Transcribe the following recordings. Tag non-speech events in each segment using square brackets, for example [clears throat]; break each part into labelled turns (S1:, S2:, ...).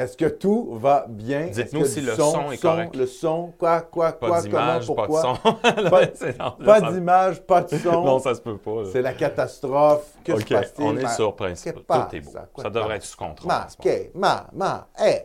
S1: Est-ce que tout va bien?
S2: Dites-nous si
S1: le
S2: son est correct.
S1: Le son, quoi, quoi,
S2: Pas
S1: quoi, comment,
S2: pas de
S1: pourquoi?
S2: son. [laughs]
S1: Pas- d'image, pas de son. [laughs]
S2: Non, ça se peut pas.
S1: C'est la catastrophe. Que
S2: OK,
S1: se passe-t-il?
S2: on est
S1: Ma-
S2: sur principe. Tout
S1: passe?
S2: est beau.
S1: Quoi
S2: Ça devrait
S1: passe?
S2: être sous contrôle.
S1: Ma. OK, ma, ma, hey.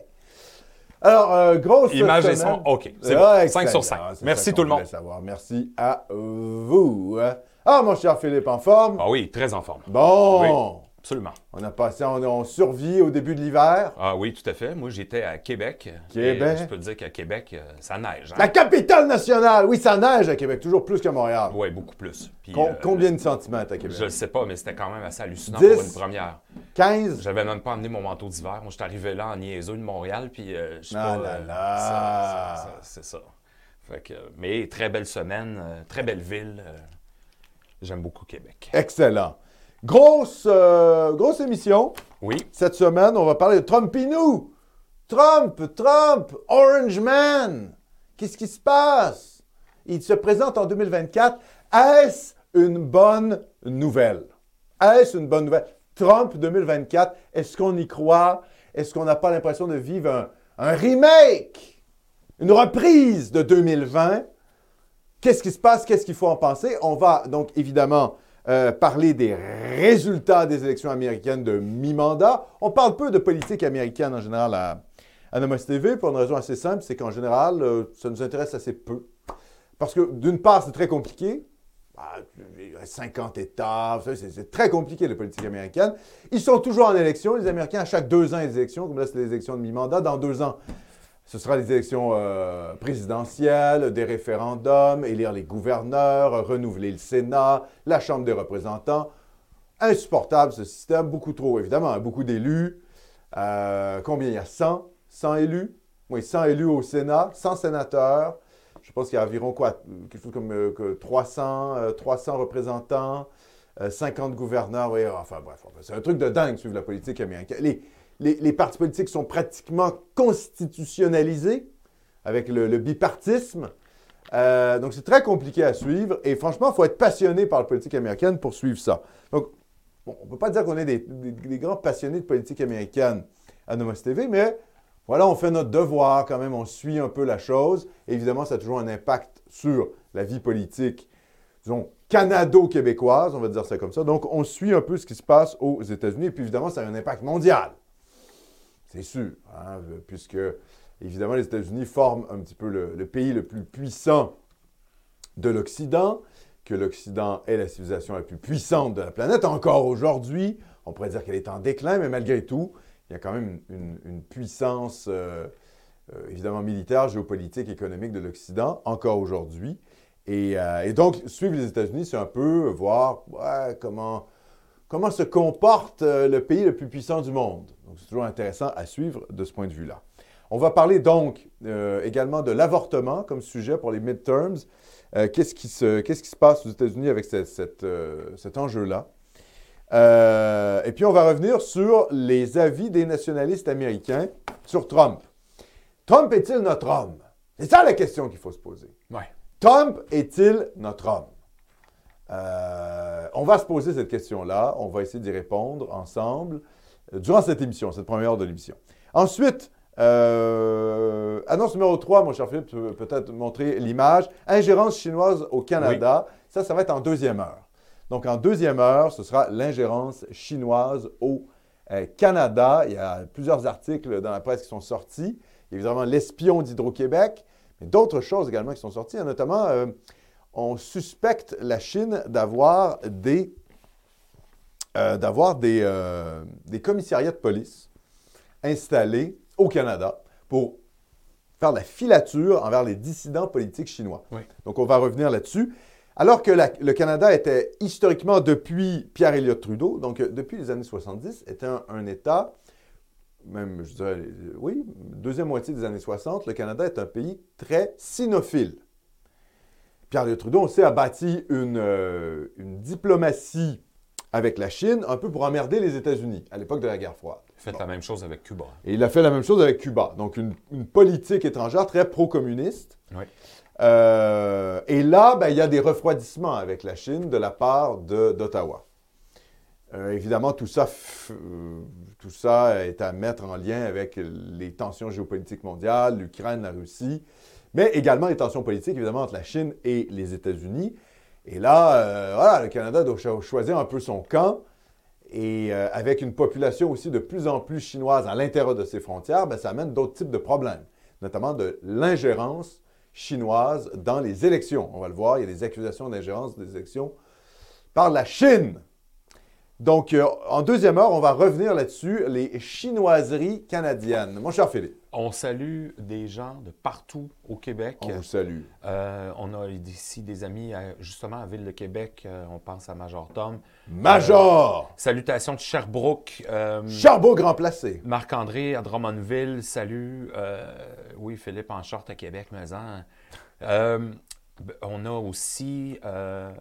S1: Alors, euh, grosse
S2: Image et son, OK. C'est
S1: Ah,
S2: bon. 5 sur 5.
S1: excellent. C'est
S2: Merci tout le monde.
S1: savoir. Merci à vous. Ah, mon cher Philippe, en forme?
S2: Ah oui, très en forme.
S1: Bon,
S2: Absolument.
S1: on a passé, on, on survit au début de l'hiver.
S2: Ah oui, tout à fait. Moi, j'étais à Québec.
S1: Québec.
S2: Et je peux te dire qu'à Québec, euh, ça neige. hein.
S1: La capitale nationale! Oui, ça neige à Québec, toujours plus qu'à Montréal.
S2: Oui, beaucoup plus. Puis,
S1: Com-
S2: euh,
S1: Combien de centimètres à Québec?
S2: Je ne sais pas, mais c'était quand même assez hallucinant
S1: 10.
S2: pour une première.
S1: 15?
S2: J'avais même pas amené mon manteau d'hiver. Moi, je suis arrivé là en niaiseux de Montréal, puis euh, je sais
S1: Ah
S2: pas.
S1: là
S2: euh,
S1: là.
S2: C'est ça. Fait que, mais très belle semaine, euh, très belle ville. euh, J'aime beaucoup Québec.
S1: Excellent. Grosse, euh, grosse émission.
S2: Oui,
S1: Cette semaine, on va parler de Trumpinou. Trump, Trump, Orange Man. Qu'est-ce qui se passe? Il se présente en 2024. Est-ce une bonne nouvelle? Est-ce une bonne nouvelle? Trump 2024, est-ce qu'on y croit? Est-ce qu'on n'a pas l'impression de vivre un, un remake? Une reprise de 2020? Qu'est-ce qui se passe? Qu'est-ce qu'il faut en penser? On va donc évidemment euh, parler des résultats des élections américaines de mi-mandat. On parle peu de politique américaine en général à, à Nomos TV pour une raison assez simple, c'est qu'en général, euh, ça nous intéresse assez peu. Parce que d'une part, c'est très compliqué. Ah, il reste 50 États, c'est très compliqué la politique américaine. Ils sont toujours en élection, les Américains, à chaque deux ans, des élections, comme là, c'est les élections de mi-mandat. Dans deux ans, ce sera les élections euh, présidentielles, des référendums, élire les gouverneurs, renouveler le Sénat, la Chambre des représentants. Insupportable ce système, beaucoup trop, évidemment, hein, beaucoup d'élus. Euh, combien il y a? 100 100 élus? Oui, 100 élus au Sénat, 100 sénateurs. Je pense qu'il y a environ quoi? Quelque chose comme euh, que 300, euh, 300 représentants, euh, 50 gouverneurs. Enfin bref, c'est un truc de dingue suivre la politique américaine. Les- partis politiques sont pratiquement constitutionnalisés avec le, bipartisme. Euh, donc, c'est très compliqué à suivre. Et franchement, il faut être passionné par la politique américaine pour suivre ça. Donc, bon, on ne peut pas dire qu'on est des grands passionnés de politique américaine à Nomos TV, mais voilà, on fait notre devoir quand même, on suit un peu la chose. Évidemment, ça a toujours un impact sur la vie politique, disons, canado-québécoise, on va dire ça comme ça. Donc, on suit un peu ce qui se passe aux États-Unis. Et puis, évidemment, ça a un impact mondial. C'est hein, puisque, évidemment, les États-Unis forment un petit peu le, pays le plus puissant de l'Occident, que l'Occident est la civilisation la plus puissante de la planète. Encore aujourd'hui, on pourrait dire qu'elle est en déclin, mais malgré tout, il y a quand même une, puissance, euh, euh, évidemment, militaire, géopolitique, économique de l'Occident, encore aujourd'hui. Et, euh, donc, suivre les États-Unis, c'est un peu voir comment, se comporte le pays le plus puissant du monde. Donc, c'est toujours intéressant à suivre de ce point de vue-là. On va parler donc euh, également de l'avortement comme sujet pour les midterms. Euh, qu'est-ce, qui se, qu'est-ce qui se passe aux États-Unis avec cette- cette, euh, cet enjeu-là? Et puis, on va revenir sur les avis des nationalistes américains sur Trump. Trump est-il notre homme? C'est ça la question qu'il faut se poser.
S2: ouais.
S1: Trump est-il notre homme? On va se poser cette question-là. On va essayer d'y répondre ensemble durant cette émission, cette première heure de l'émission. Ensuite, euh, annonce numéro 3, mon cher Philippe, tu peux peut-être montrer l'image. Ingérence chinoise au Canada. Ça, ça va être en deuxième heure. Donc, en deuxième heure, ce sera l'ingérence chinoise au euh, Canada. Il y a plusieurs articles dans la presse qui sont sortis. Évidemment, l'espion d'Hydro-Québec, mais d'autres choses également qui sont sorties. Notamment, euh, on suspecte la Chine d'avoir des, euh, d'avoir des, euh, des commissariats de police installés au Canada pour faire de la filature envers les dissidents politiques chinois.
S2: Oui.
S1: Donc, on va revenir là-dessus. Alors que la- le Canada était historiquement, depuis Pierre Elliott Trudeau, donc euh, depuis les années 70, était un, un État, même, je dirais, oui, deuxième moitié des années 60, le Canada est un pays très sinophile. Pierre Elliott Trudeau, on sait, a bâti une, euh, une diplomatie avec la Chine, un peu pour emmerder les États-Unis à l'époque de la guerre froide.
S2: Faites la même chose avec Cuba.
S1: Et il a fait la même chose avec Cuba. Donc, une, une politique étrangère très pro-communiste.
S2: Oui.
S1: Euh, et là, ben, il y a des refroidissements avec la Chine de la part d'Ottawa. Euh, évidemment, tout ça, euh, tout ça est à mettre en lien avec les tensions géopolitiques mondiales, l'Ukraine, la Russie, mais également les tensions politiques, évidemment, entre la Chine et les États-Unis. Et là, euh, voilà, le Canada doit cho- choisir un peu son camp. Et euh, avec une population aussi de plus en plus chinoise à l'intérieur de ses frontières, ben, ça amène d'autres types de problèmes, notamment de l'ingérence chinoise dans les élections. On va le voir, il y a des accusations d'ingérence des élections par la Chine. Donc, euh, en deuxième heure, on va revenir là-dessus, les chinoiseries canadiennes. Mon cher Philippe,
S2: On salue des gens de partout au Québec.
S1: on vous salue.
S2: Euh, on a ici des amis, euh, justement, à Ville de Québec. Euh, on pense à Major Tom.
S1: Major!
S2: Salutations de Sherbrooke. Euh,
S1: Charbot grand placé.
S2: Marc-André à Drummondville. Salut. Euh, oui, Philippe en short à Québec, mais en- Euh, on a aussi. euh,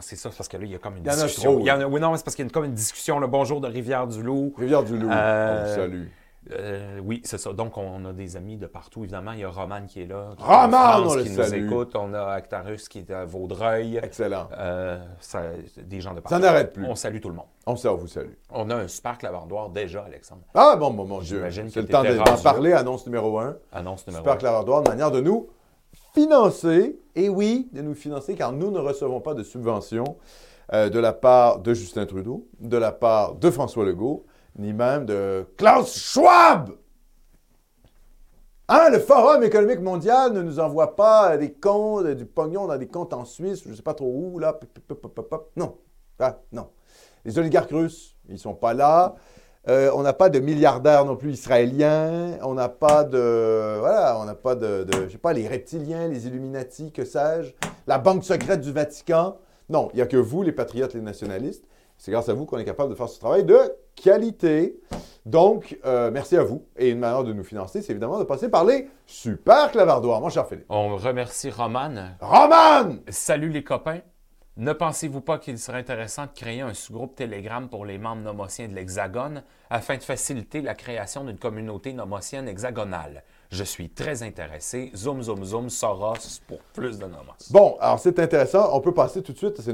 S2: c'est ça, c'est parce que là, il y a comme une
S1: Il y en a
S2: discussion.
S1: trop,
S2: Il y en a- oui, non, c'est parce qu'il y a comme une discussion. Le bonjour de Rivière-du-Loup.
S1: Rivière-du-Loup,
S2: Euh,
S1: on vous salue.
S2: Euh, oui, c'est ça. Donc, on a des amis de partout. Évidemment, il y a Roman qui est là. qui
S1: Roman,
S2: France,
S1: on le
S2: qui nous
S1: salue.
S2: écoute. On a Actarus qui est à Vaudreuil.
S1: Excellent.
S2: Euh, ça- des gens de
S1: Ça
S2: partout.
S1: n'arrête plus.
S2: On salue tout le monde.
S1: On on vous salue.
S2: On a un super clavardoir déjà, Alexandre.
S1: Ah, bon, bon, mon Dieu.
S2: J'imagine
S1: C'est le temps d'en parler, annonce numéro un.
S2: Annonce numéro
S1: Super
S2: un.
S1: Clavardoir, de manière de nous financer, et oui, de nous financer, car nous ne recevons pas de subventions euh, de la part de Justin Trudeau, de la part de François Legault, ni même de Klaus Schwab. Hein, le Forum économique mondial ne nous envoie pas des comptes, du pognon dans des comptes en Suisse, je ne sais pas trop où, là. Non. Ah, non. Les oligarques russes, ils ne sont pas là. Euh, on n'a pas de milliardaires non plus israéliens. On n'a pas de. Voilà, on n'a pas de, de. Je sais pas, les reptiliens, les Illuminati, que sais-je. La banque secrète du Vatican. Non, il n'y a que vous, les patriotes, les nationalistes. C'est grâce à vous qu'on est capable de faire ce travail de qualité. Donc, euh, merci à vous. Et une manière de nous financer, c'est évidemment de passer par les super clavardoirs, mon cher Philippe.
S2: On remercie Roman.
S1: Roman!
S2: Salut les copains. Ne pensez-vous pas qu'il serait intéressant de créer un sous-groupe Telegram pour les membres nomotiens de l'Hexagone afin de faciliter la création d'une communauté nomotienne hexagonale? Je suis très intéressé. Zoom, zoom, zoom, Soros pour plus de nomos.
S1: Bon, alors c'est intéressant. On peut passer tout de suite. C'est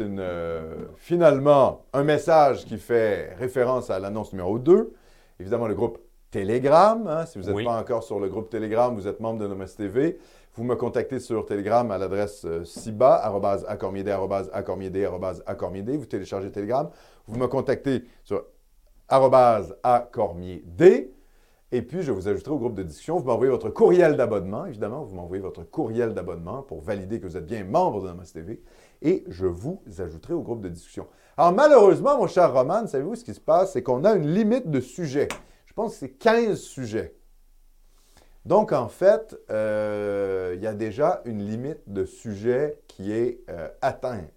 S1: euh, finalement un message qui fait référence à l'annonce numéro 2. Évidemment, le groupe Telegram. hein. Si vous n'êtes
S2: Oui.
S1: pas encore sur le groupe Telegram, vous êtes membre de Nomos TV. Vous me contactez sur Telegram à l'adresse euh, siba. Vous téléchargez Telegram. Vous me contactez sur arrobase, accormiedé. Et puis, je vous ajouterai au groupe de discussion. Vous m'envoyez votre courriel d'abonnement, évidemment. Vous m'envoyez votre courriel d'abonnement pour valider que vous êtes bien membre de Namas TV. Et je vous ajouterai au groupe de discussion. Alors, malheureusement, mon cher Roman, savez-vous ce qui se passe? C'est qu'on a une limite de sujets. Je pense que c'est 15 sujets. Donc, en fait, euh, il y a déjà une limite de sujets qui est euh, atteinte.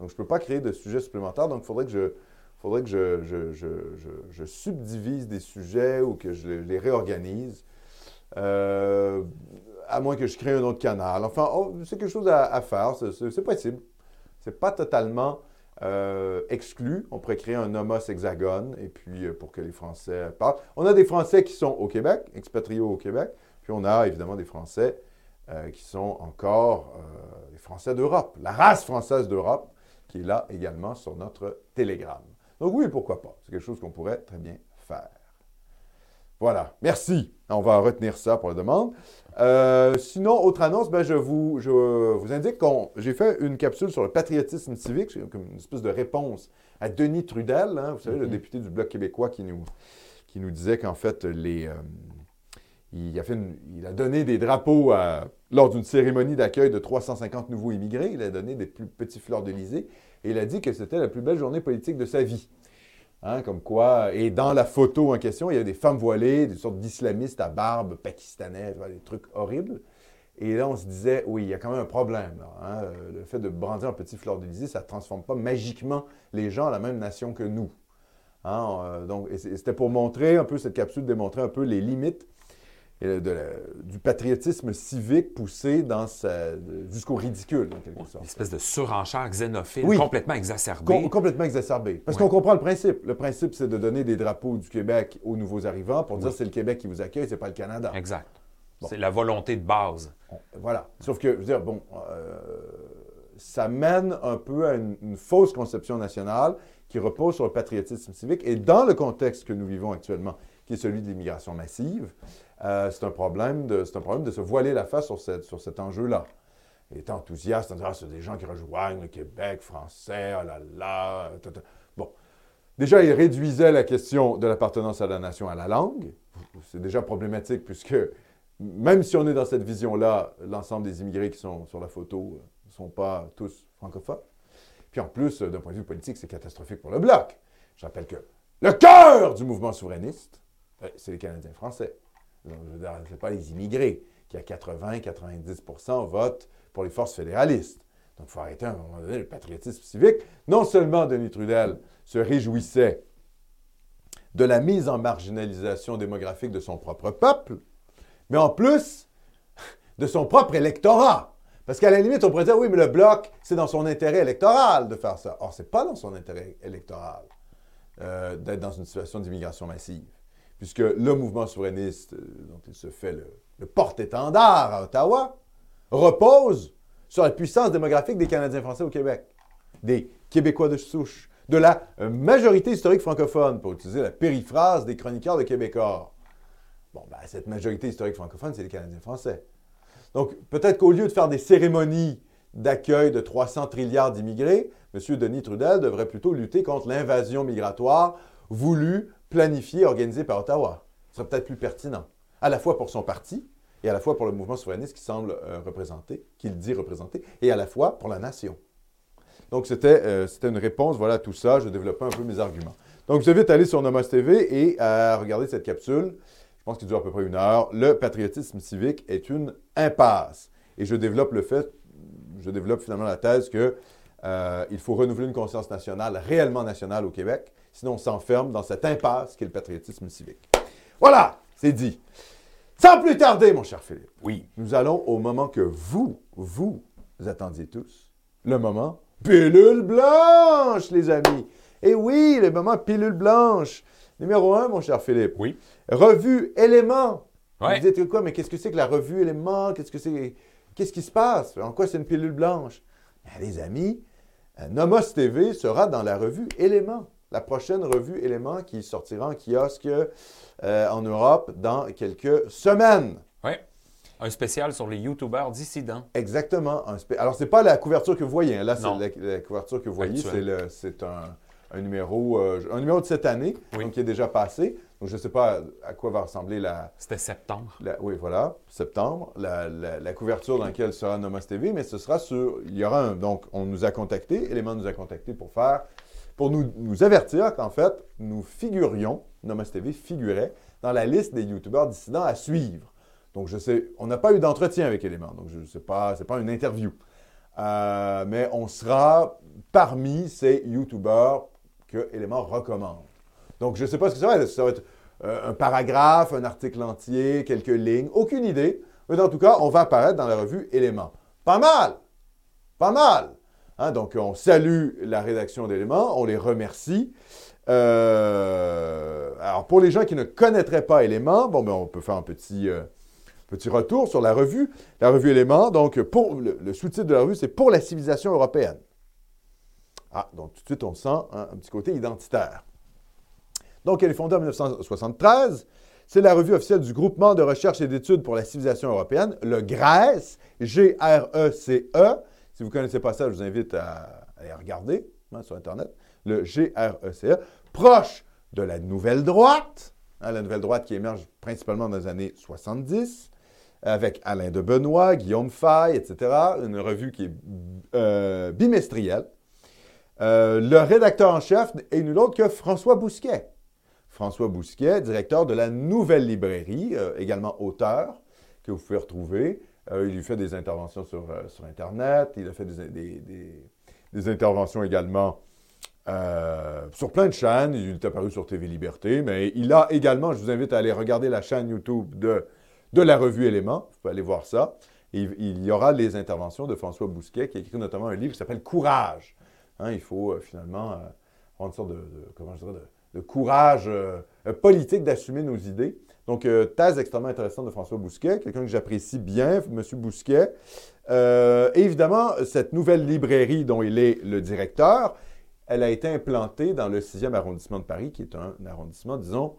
S1: Donc, je ne peux pas créer de sujets supplémentaires. Donc, il faudrait que je, faudrait que je, subdivise des sujets ou que je les réorganise. Euh, à moins que je crée un autre canal. Enfin, oh, c'est quelque chose à, faire. C'est- possible. C'est pas totalement euh, exclu. On pourrait créer un nomos hexagone et puis euh, pour que les Français parlent. On a des Français qui sont au Québec, expatriés au Québec. Puis on a évidemment des Français qui sont encore les Français d'Europe, la race française d'Europe qui est là également sur notre Telegram. Donc oui, pourquoi pas. C'est quelque chose qu'on pourrait très bien faire. Voilà. Merci. On va retenir ça pour la demande. Euh, sinon, autre annonce, ben, je, vous, je vous indique que j'ai fait une capsule sur le patriotisme civique, comme une espèce de réponse à Denis Trudel, hein, vous savez, le
S2: Mhm.
S1: député du Bloc québécois qui nous, qui nous disait qu'en fait, les, euh, il, a fait une- il a donné des drapeaux à- lors d'une cérémonie d'accueil de 350 nouveaux immigrés. Il a donné des plus petits fleurs d'Élysée et il a dit que c'était la plus belle journée politique de sa vie. Hein, comme quoi, et dans la photo en question, il y avait des femmes voilées, des sortes d'islamistes à barbe pakistanais, des trucs horribles. Et là, on se disait, oui, il y a quand même un problème. hein. Le fait de brandir un petit fleur d'Élysée, ça ne transforme pas magiquement les gens à la même nation que nous. Hein, euh, donc, c'était pour montrer un peu, cette capsule démontrer un peu les limites de la- du patriotisme civique poussé dans jusqu'au ridicule, en quelque
S2: Une
S1: sorte.
S2: espèce de surenchère xénophile
S1: Oui.
S2: complètement exacerbée.
S1: Com- complètement exacerbé. Parce qu'on comprend le principe. Le principe, c'est de donner des drapeaux du Québec aux nouveaux arrivants pour dire
S2: Oui.
S1: c'est le Québec qui vous accueille, c'est pas le Canada.
S2: Exact.
S1: Bon.
S2: C'est la volonté de base.
S1: Voilà. Sauf que, je veux dire, bon, euh, ça mène un peu à une, une fausse conception nationale qui repose sur le patriotisme civique. Et dans le contexte que nous vivons actuellement, qui est celui de l'immigration massive, euh, c'est un, problème de- un problème de se voiler la face sur, cette- sur cet enjeu-là. Il était enthousiaste en disant, ah, c'est des gens qui rejoignent le Québec français, oh là là. ta, ta. Bon. Déjà, il réduisait la question de l'appartenance à la nation à la langue. C'est déjà problématique puisque même si on est dans cette vision-là, l'ensemble des immigrés qui sont sur la photo ne sont pas tous francophones. Puis en plus, euh, d'un point de vue politique, c'est catastrophique pour le Bloc. Je rappelle que le cœur du mouvement souverainiste, euh, c'est les Canadiens français. Ce n'est pas les immigrés qui, à 80-90% votent pour les forces fédéralistes. Donc, il faut arrêter à un moment donné le patriotisme civique. Non seulement Denis Trudel se réjouissait de la mise en marginalisation démographique de son propre peuple, mais en plus de son propre électorat. Parce qu'à la limite, on pourrait dire, oui, mais le Bloc, c'est dans son intérêt électoral de faire ça. Or, ce n'est pas dans son intérêt électoral euh, d'être dans une situation d'immigration massive. Puisque le mouvement souverainiste, euh, dont il se fait le, porte-étendard à Ottawa, repose sur la puissance démographique des Canadiens français au Québec, des Québécois de souche, de la euh, majorité historique francophone, pour utiliser la périphrase des chroniqueurs de Québécois. Bon, ben, cette majorité historique francophone, c'est les Canadiens français. Donc, peut-être qu'au lieu de faire des cérémonies d'accueil de 300 trilliards d'immigrés, M. Denis Trudel devrait plutôt lutter contre l'invasion migratoire voulue, planifiée, organisée par Ottawa. Ce serait peut-être plus pertinent, à la fois pour son parti et à la fois pour le mouvement souverainiste qui semble euh, représenter, qu'il dit représenter, et à la fois pour la nation. Donc, c'était euh, une réponse, voilà, à tout ça. Je développais un peu mes arguments. Donc, je vous invite à aller sur Nomos TV et à regarder cette capsule. Je pense qu'il dure à peu près une heure. Le patriotisme civique est une impasse. Et je développe le fait, je développe finalement la thèse que euh, il faut renouveler une conscience nationale, réellement nationale au Québec, sinon on s'enferme dans cette impasse qu'est le patriotisme civique. Voilà, c'est dit. Sans plus tarder, mon cher Philippe,
S2: Oui.
S1: nous allons au moment que vous, vous attendiez tous. Le moment pilule blanche, les amis. Et oui, le moment pilule blanche. Numéro un, mon cher Philippe.
S2: Oui.
S1: Revue éléments.
S2: Ouais.
S1: Vous dites quoi, mais qu'est-ce que c'est que la revue éléments? Qu'est-ce que c'est? Qu'est-ce qui se passe? En quoi c'est une pilule blanche? Ben, les amis, Nomos TV sera dans la revue Éléments. La prochaine revue Éléments qui sortira en kiosque euh, en Europe dans quelques semaines.
S2: Oui. Un spécial sur les YouTubers dissidents.
S1: Exactement. Un Alors, ce n'est pas la couverture que vous voyez. hein. Là, c'est la, la couverture que vous voyez. C'est, un, un numéro, euh, un numéro de cette année,
S2: Oui.
S1: donc qui est déjà passé. Donc, je ne sais pas à, quoi va ressembler la,
S2: C'était septembre.
S1: la- oui, voilà, septembre, la, la- la couverture dans laquelle sera Nomos TV, mais ce sera sur. Il y aura un. Donc, on nous a contacté, Élément nous a contacté pour faire. Pour nous, nous avertir qu'en fait, nous figurions, Nomos TV figurait dans la liste des YouTubeurs dissidents à suivre. Donc, je sais, on n'a pas eu d'entretien avec Élément, donc je ne sais pas, c'est pas une interview. Euh, mais on sera parmi ces YouTubeurs que Élément recommande. Donc, je ne sais pas ce que ça va être. Ça va être euh, un paragraphe, un article entier, quelques lignes, aucune idée. Mais en tout cas, on va apparaître dans la revue Éléments. Pas mal! Pas mal! Hein, donc, on salue la rédaction d'Éléments, on les remercie. Euh, alors, pour les gens qui ne connaîtraient pas Éléments, bon, ben, on peut faire un petit, euh, petit retour sur la revue. La revue Éléments, donc, pour, le, le sous-titre de la revue, c'est Pour la civilisation européenne. Ah, donc tout de suite, on sent hein, un petit côté identitaire. Donc, elle est fondée en 1973. C'est la revue officielle du Groupement de recherche et d'études pour la civilisation européenne, le GRECE, G-R-E-C-E. Si vous ne connaissez pas ça, je vous invite à aller regarder hein, sur Internet. Le G-R-E-C-E, proche de la nouvelle droite, hein, la nouvelle droite qui émerge principalement dans les années 70, avec Alain de Benoît, Guillaume Fay, etc. Une revue qui est euh, bimestrielle. Euh, le rédacteur en chef est nul autre que François Bousquet. François Bousquet, directeur de la Nouvelle Librairie, euh, également auteur, que vous pouvez retrouver. Euh, il lui fait des interventions sur, euh, sur Internet. Il a fait des, des- interventions également sur plein de chaînes. Il est apparu sur TV Liberté, mais il a également, je vous invite à aller regarder la chaîne YouTube de, de la revue Éléments. Vous pouvez aller voir ça. Il, y aura les interventions de François Bousquet, qui a écrit notamment un livre qui s'appelle Courage. Hein, il faut finalement une sorte de, de- comment je dirais, de, de courage euh, politique d'assumer nos idées. Donc, euh, thèse extrêmement intéressante de François Bousquet, quelqu'un que j'apprécie bien, M. Bousquet. Euh, évidemment, cette nouvelle librairie dont il est le directeur, elle a été implantée dans le 6e arrondissement de Paris, qui est un arrondissement, disons,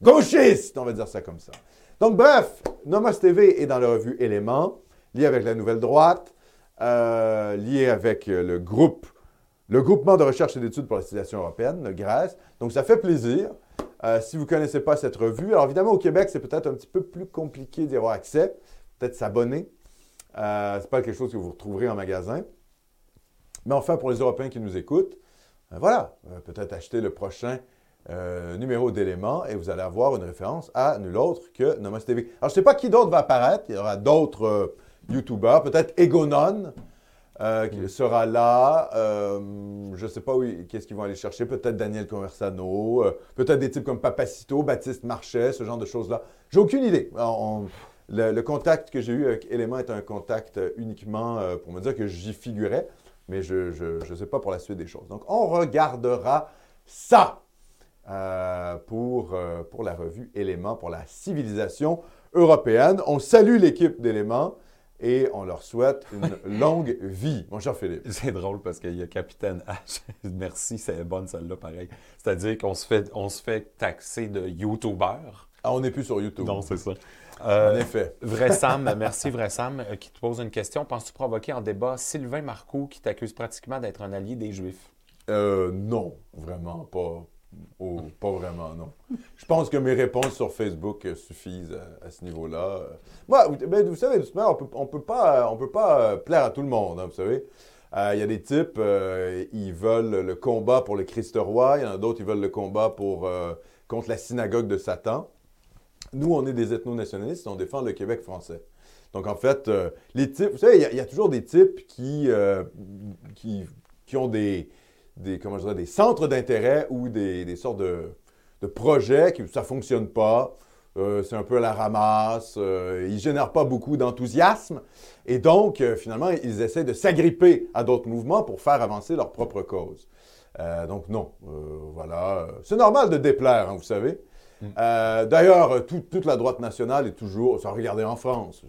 S1: gauchiste, on va dire ça comme ça. Donc, bref, Nomos TV est dans la revue Éléments, lié avec la Nouvelle Droite, euh, lié avec le groupe, le groupement de recherche et d'études pour la civilisation européenne, le GRES. Donc, ça fait plaisir. Euh, si vous ne connaissez pas cette revue, alors évidemment, au Québec, c'est peut-être un petit peu plus compliqué d'y avoir accès. Peut-être s'abonner. Euh, ce n'est pas quelque chose que vous retrouverez en magasin. Mais enfin, pour les Européens qui nous écoutent, ben voilà, peut-être acheter le prochain numéro d'éléments et vous allez avoir une référence à nul autre que Nomos TV. Alors, je ne sais pas qui d'autre va apparaître. Il y aura d'autres YouTuber, peut-être Egonon. Euh, qui sera là. Euh, je ne sais pas où, qu'est-ce qu'ils vont aller chercher. Peut-être Daniel Conversano, euh, peut-être des types comme Papacito, Baptiste Marchais, ce genre de choses-là. J'ai aucune idée. le, contact que j'ai eu avec Element est un contact uniquement pour me dire que j'y figurais, mais je ne sais pas pour la suite des choses. Donc, on regardera ça pour, pour la revue Éléments, pour la civilisation européenne. On salue l'équipe d'Éléments. Et on leur souhaite une longue vie, mon cher Philippe. [laughs]
S2: C'est drôle parce qu'il y a Capitaine H. [laughs] Merci, c'est bonne celle-là, pareil. C'est-à-dire qu'on se fait, on se fait taxer de YouTuber.
S1: Ah, on n'est plus sur YouTube.
S2: Non, c'est ça.
S1: en euh, effet. [laughs]
S2: Vrai Sam, merci Vrai Sam, euh, qui te pose une question. Penses-tu provoquer en débat Sylvain Marcoux qui t'accuse pratiquement d'être un allié des Juifs?
S1: Euh, non, vraiment pas. Oh, pas vraiment, non. Je pense que mes réponses sur Facebook suffisent à, ce niveau-là. Moi, ben, vous savez, on peut, peut pas, on peut pas plaire à tout le monde, hein, vous savez. Euh, il y a des types, euh, ils veulent le combat pour le Christ roi. Il y en a d'autres, ils veulent le combat pour, euh, contre la synagogue de Satan. Nous, on est des ethno-nationalistes, on défend le Québec français. Donc, en fait, les types, vous savez, il y, a toujours des types qui, qui, qui ont des, des, comment je des centres d'intérêt ou des, sortes de, projets qui ça ne fonctionne pas. Euh, c'est un peu à la ramasse, euh, ils ne génèrent pas beaucoup d'enthousiasme. Et donc, euh, finalement, ils essaient de s'agripper à d'autres mouvements pour faire avancer leur propre cause. donc, non, voilà. C'est normal de déplaire, hein, vous savez. Mm. D'ailleurs, toute la droite nationale est toujours, ça regardez en France,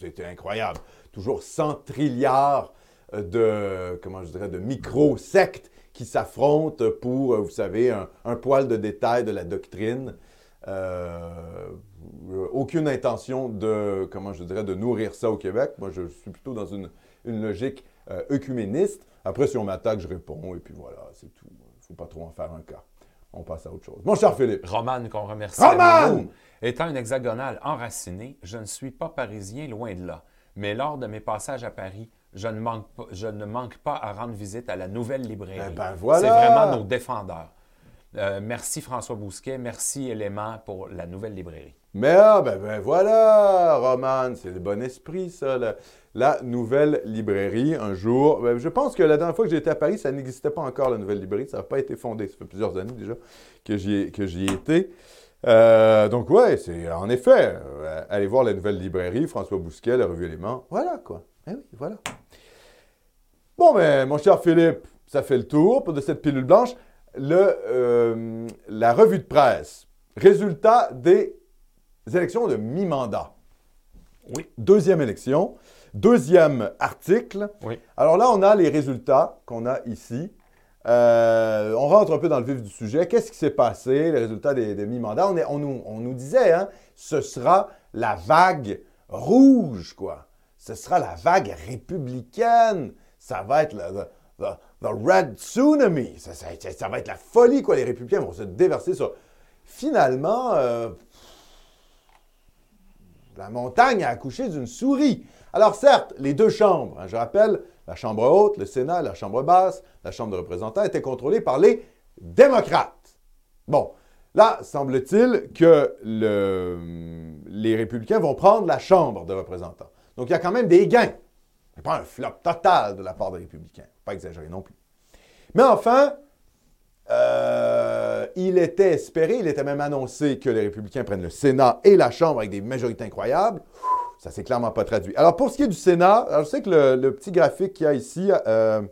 S1: c'était incroyable, toujours 100 trilliards de, comment je dirais, de micro-sectes qui s'affrontent pour, euh, vous savez, un, poil de détail de la doctrine. Euh, aucune intention de, comment je dirais, de nourrir ça au Québec. Moi, je suis plutôt dans une, logique euh, œcuméniste. Après, si on m'attaque, je réponds, et puis voilà, c'est tout. Il ne faut pas trop en faire un cas. On passe à autre chose. Mon cher Philippe.
S2: Roman, qu'on remercie.
S1: Roman!
S2: Étant une hexagonale enracinée, je ne suis pas parisien, loin de là. Mais lors de mes passages à Paris, je ne, manque pas, je ne manque pas à rendre visite à la nouvelle librairie.
S1: Eh ben voilà.
S2: C'est vraiment nos défendeurs. Euh, merci François Bousquet, merci Élément pour la nouvelle librairie.
S1: Mais ah, ben, ben voilà, Roman, c'est le bon esprit, ça. La, nouvelle librairie, un jour. Ben, je pense que la dernière fois que j'étais à Paris, ça n'existait pas encore, la nouvelle librairie. Ça n'a pas été fondé. Ça fait plusieurs années déjà que j'y ai, été. Euh, donc, ouais, c'est en effet, euh, allez voir la nouvelle librairie, François Bousquet, la revue Élément. Voilà, quoi. Eh oui, voilà. Bon, mais mon cher Philippe, ça fait le tour de cette pilule blanche. Le, euh, la revue de presse. Résultat des élections de mi-mandat.
S2: Oui.
S1: Deuxième élection. Deuxième article.
S2: Oui.
S1: Alors là, on a les résultats qu'on a ici. Euh, on rentre un peu dans le vif du sujet. Qu'est-ce qui s'est passé, les résultats des, mi-mandats? On, on, nous, on, nous, disait, hein, ce sera la vague rouge, quoi. Ce sera la vague républicaine ça va être le, Red Tsunami. Ça, va être la folie, quoi. Les républicains vont se déverser sur. Finalement, euh, la montagne a accouché d'une souris. Alors, certes, les deux chambres, hein, je rappelle, la Chambre haute, le Sénat, la Chambre basse, la Chambre de représentants étaient contrôlées par les démocrates. Bon, là, semble-t-il que les républicains vont prendre la Chambre de représentants. Donc, il y a quand même des gains pas un flop total de la part des républicains. Pas exagéré non plus. Mais enfin, euh, il était espéré, il était même annoncé que les républicains prennent le Sénat et la Chambre avec des majorités incroyables. Ça s'est clairement pas traduit. Alors, pour ce qui est du Sénat, je sais que le, petit graphique qu'il y a ici, euh,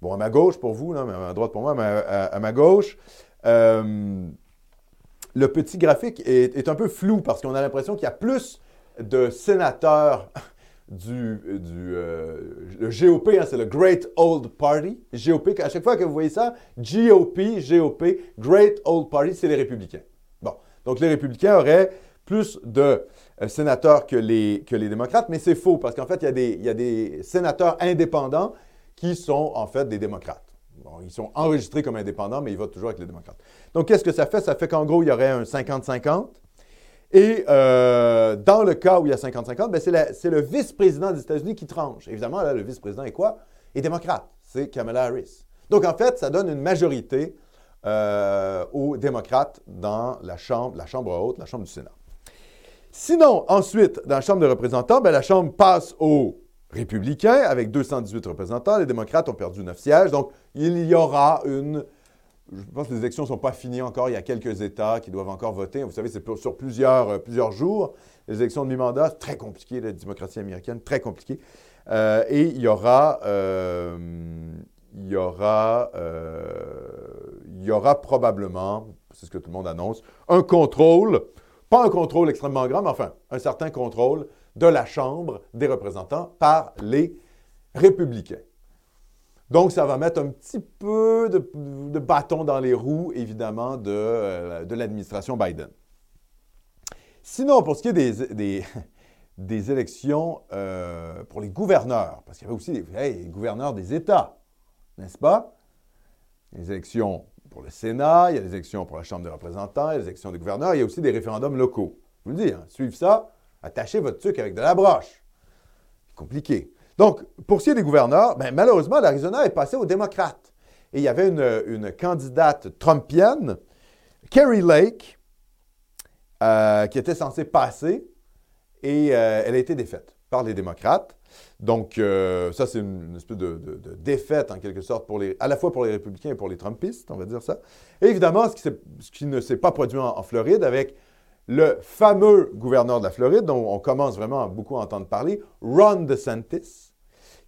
S1: bon, à ma gauche pour vous, mais à ma droite pour moi, mais à, ma gauche, Euh, le petit graphique est, un peu flou parce qu'on a l'impression qu'il y a plus de sénateurs [laughs] du, du euh, GOP, hein, c'est le Great Old Party. GOP, à chaque fois que vous voyez ça, GOP, GOP, Great Old Party, c'est les républicains. Bon, donc les républicains auraient plus de sénateurs que les, que les démocrates, mais c'est faux parce qu'en fait, il y, a des, il y a des sénateurs indépendants qui sont en fait des démocrates. Bon, ils sont enregistrés comme indépendants, mais ils votent toujours avec les démocrates. Donc, qu'est-ce que ça fait? Ça fait qu'en gros, il y aurait un 50-50. Et euh, dans le cas où il y a 50-50, ben c'est le vice-président des États-Unis qui tranche. Évidemment, là, le vice-président est quoi? Est démocrate. C'est Kamala Harris. Donc, en fait, ça donne une majorité euh, aux démocrates dans la Chambre, la Chambre haute, la Chambre du Sénat. Sinon, ensuite, dans la Chambre des représentants, ben, la Chambre passe aux républicains avec 218 représentants. Les démocrates ont perdu 9 sièges. Donc, il y aura une je pense que les élections ne sont pas finies encore. Il y a quelques États qui doivent encore voter. Vous savez, c'est sur plusieurs, euh, plusieurs jours. Les élections de mi-mandat, très compliqué, la démocratie américaine, très compliqué. Euh, et il y aura, euh, il, y aura, il y aura probablement, c'est ce que tout le monde annonce, un contrôle, pas un contrôle extrêmement grand, mais enfin, un certain contrôle de la Chambre des représentants par les républicains. Donc, ça va mettre un petit peu de, bâton dans les roues, évidemment, de, euh, l'administration Biden. Sinon, pour ce qui est des, [laughs] des, élections euh, pour les gouverneurs, parce qu'il y avait aussi les gouverneurs des États, n'est-ce pas? Les élections pour le Sénat, il y a des élections pour la Chambre des représentants, il y a des élections des gouverneurs, il y a aussi des référendums locaux. Je vous le dis, hein, suivez ça, attachez votre truc avec de la broche. C'est compliqué. Donc, pour ce qui est des gouverneurs, ben, malheureusement, l'Arizona est passé aux démocrates. Et il y avait une, candidate trumpienne, Kerry Lake, euh, qui était censée passer, et euh, elle a été défaite par les démocrates. Donc, euh, ça, c'est une, espèce de, défaite, en quelque sorte, pour les, à la fois pour les républicains et pour les trumpistes, on va dire ça. Et évidemment, ce qui, ne s'est pas produit en, Floride avec le fameux gouverneur de la Floride, dont on commence vraiment beaucoup à entendre parler, Ron DeSantis,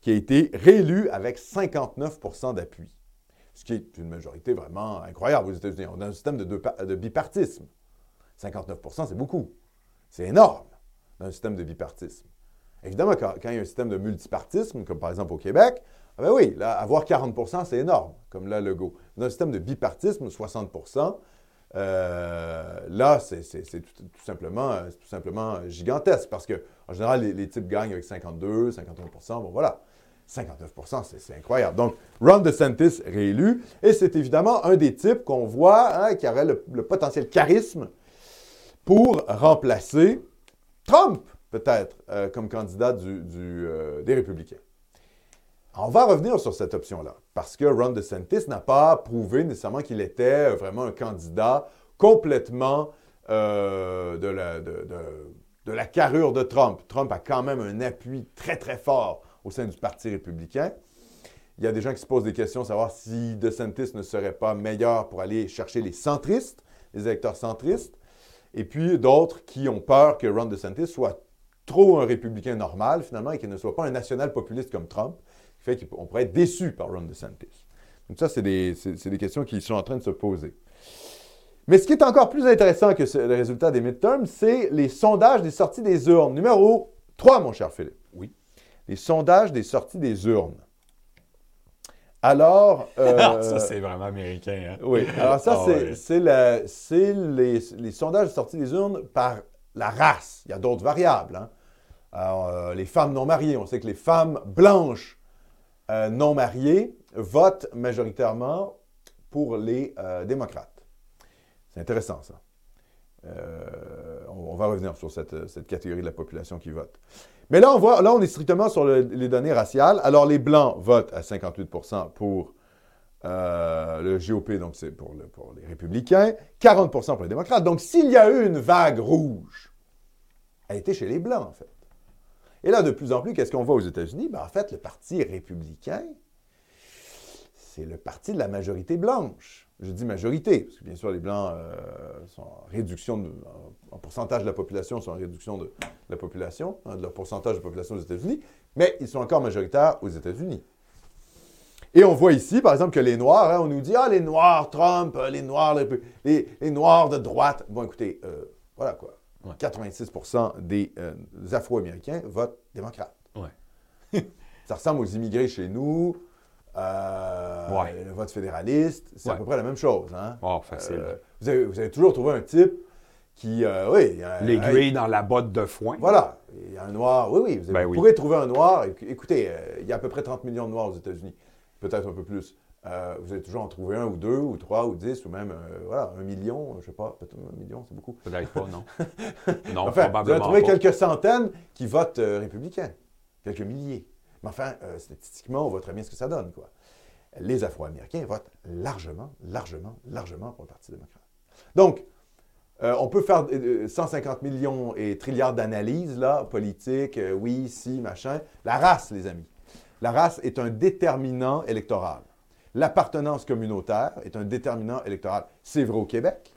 S1: qui a été réélu avec 59% d'appui, ce qui est une majorité vraiment incroyable aux États-Unis. On a un système de, de bipartisme. 59% c'est beaucoup. C'est énorme dans un système de bipartisme. Évidemment, quand, il y a un système de multipartisme, comme par exemple au Québec, ah ben oui, avoir 40% c'est énorme, comme là, le go. Dans un système de bipartisme, 60% euh, là, c'est tout, simplement, gigantesque parce qu'en général, les, les, types gagnent avec 52, 51% bon voilà. 59% c'est incroyable. Donc, Ron DeSantis réélu. Et c'est évidemment un des types qu'on voit hein, qui aurait le, potentiel charisme pour remplacer Trump, peut-être, euh, comme candidat euh, des républicains. On va revenir sur cette option-là, parce que Ron DeSantis n'a pas prouvé nécessairement qu'il était vraiment un candidat complètement euh, de, la, de la carrure de Trump. Trump a quand même un appui très, très fort au sein du Parti républicain. Il y a des gens qui se posent des questions, savoir si DeSantis ne serait pas meilleur pour aller chercher les centristes, les électeurs centristes, et puis d'autres qui ont peur que Ron DeSantis soit trop un républicain normal, finalement, et qu'il ne soit pas un national populiste comme Trump, qui fait qu'on pourrait être déçu par Ron DeSantis. Donc ça, c'est des, des, questions qui sont en train de se poser. Mais ce qui est encore plus intéressant que le résultat des midterms, c'est les sondages des sorties des urnes. Numéro 3, mon cher Philippe. Oui les sondages des sorties des urnes. Alors. [laughs]
S2: Euh, ça, c'est vraiment américain. Hein?
S1: Oui. Alors, ça, ah c'est les, les, sondages des sorties des urnes par la race. Il y a d'autres variables. Hein? Alors, euh, les femmes non mariées, on sait que les femmes blanches euh, non mariées votent majoritairement pour les démocrates. C'est intéressant, ça. On, va revenir sur cette, catégorie de la population qui vote. Mais là, on là, on est strictement sur les données raciales. Alors, les Blancs votent à 58% pour euh, le GOP, donc c'est pour, les républicains, 40% pour les démocrates. Donc, s'il y a eu une vague rouge, elle était chez les Blancs, en fait. Et là, de plus en plus, qu'est-ce qu'on voit aux États-Unis? Ben, en fait, le Parti républicain, c'est le parti de la majorité blanche. Je dis majorité, parce que bien sûr, les Blancs euh, sont en réduction, en, pourcentage de la population, sont en réduction de, la population, hein, de leur pourcentage de population aux États-Unis, mais ils sont encore majoritaires aux États-Unis. Et on voit ici, par exemple, que les Noirs, hein, on nous dit, ah, les Noirs, Trump, euh, les Noirs, les, les- les Noirs de droite. Bon, écoutez, euh, voilà quoi.
S2: Ouais.
S1: 86% des, euh, Afro-Américains votent démocrate.
S2: Ouais. [laughs]
S1: Ça ressemble aux immigrés chez nous, euh,
S2: Ouais.
S1: le vote fédéraliste, c'est à peu près la même chose. Hein?
S2: Oh, facile.
S1: Euh, vous, avez, vous avez toujours trouvé un type qui, euh, oui,
S3: L'aiguille dans la botte de foin.
S1: voilà. Il y a un noir. Oui, oui. Vous, avez-
S3: Ben
S1: vous
S3: oui.
S1: pourrez trouver un noir. Éc- Écoutez, il y a à peu près 30 millions de noirs aux États-Unis. Peut-être un peu plus. Euh, vous allez toujours en trouver un ou deux ou trois ou dix ou même, euh, voilà, un million. Je sais pas, peut-être un million, c'est beaucoup.
S3: Peut-être pas, non. [laughs] non,
S1: enfin, vous allez
S3: probablement
S1: trouver
S3: pas.
S1: quelques centaines qui votent euh, républicains. Quelques milliers. Mais enfin, euh, statistiquement, on voit très bien ce que ça donne, quoi. Les Afro-Américains votent largement, largement, largement pour le Parti démocrate. Donc, euh, on peut faire euh, 150 millions et trilliards d'analyses, là, politiques, euh, oui, si, machin. La race, les amis. La race est un déterminant électoral. L'appartenance communautaire est un déterminant électoral. C'est vrai au Québec.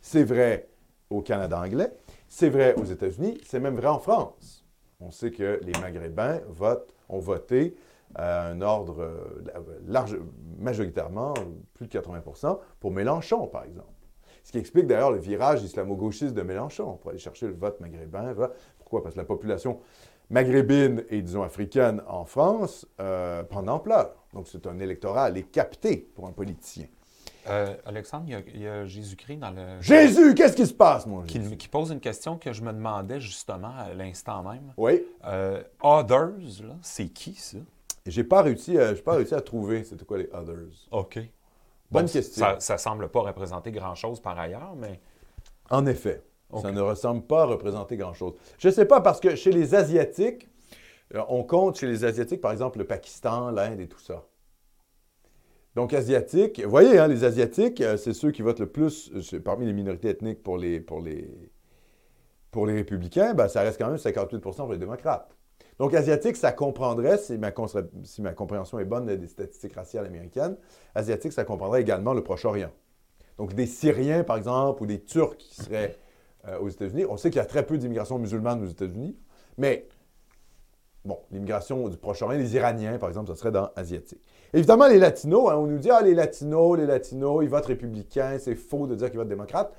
S1: C'est vrai au Canada anglais. C'est vrai aux États-Unis. C'est même vrai en France. On sait que les Maghrébins votent, ont voté à un ordre euh, large, majoritairement, plus de 80% pour Mélenchon, par exemple. Ce qui explique d'ailleurs le virage islamo-gauchiste de Mélenchon pour aller chercher le vote maghrébin. Pourquoi? Parce que la population maghrébine et, disons, africaine en France euh, prend d'ampleur. Donc, c'est un électorat à les capter pour un politicien.
S2: Euh, Alexandre, il y a, Jésus-Christ dans le.
S1: Jésus, qu'est-ce qui se passe, mon
S2: Qui,
S1: Jésus?
S2: qui pose une question que je me demandais justement à l'instant même.
S1: Oui.
S2: Euh, others, là, c'est qui ça?
S1: J'ai pas réussi, à- j'ai pas réussi à trouver c'était quoi les others.
S2: OK.
S1: Bonne
S2: Bon,
S1: question.
S2: Ça, ça semble pas représenter grand-chose par ailleurs, mais
S1: En effet, ça ne ressemble pas à représenter grand-chose. Je ne sais pas parce que chez les Asiatiques, euh, on compte chez les Asiatiques, par exemple, le Pakistan, l'Inde et tout ça. Donc, Asiatiques, vous voyez, hein, les Asiatiques, euh, c'est ceux qui votent le plus, euh, parmi les minorités ethniques pour les, pour les, pour les républicains, ben, ça reste quand même 58% pour les démocrates. Donc, Asiatique, ça comprendrait, si ma, si ma compréhension est bonne des statistiques raciales américaines, Asiatique, ça comprendrait également le Proche-Orient. Donc, des Syriens, par exemple, ou des Turcs qui seraient euh, aux États-Unis. On sait qu'il y a très peu d'immigration musulmane aux États-Unis, mais bon, l'immigration du Proche-Orient, les Iraniens, par exemple, ça serait dans Asiatique. Évidemment, les Latinos, hein, on nous dit, ah, les Latinos, les Latinos, ils votent républicains, c'est faux de dire qu'ils votent démocrates.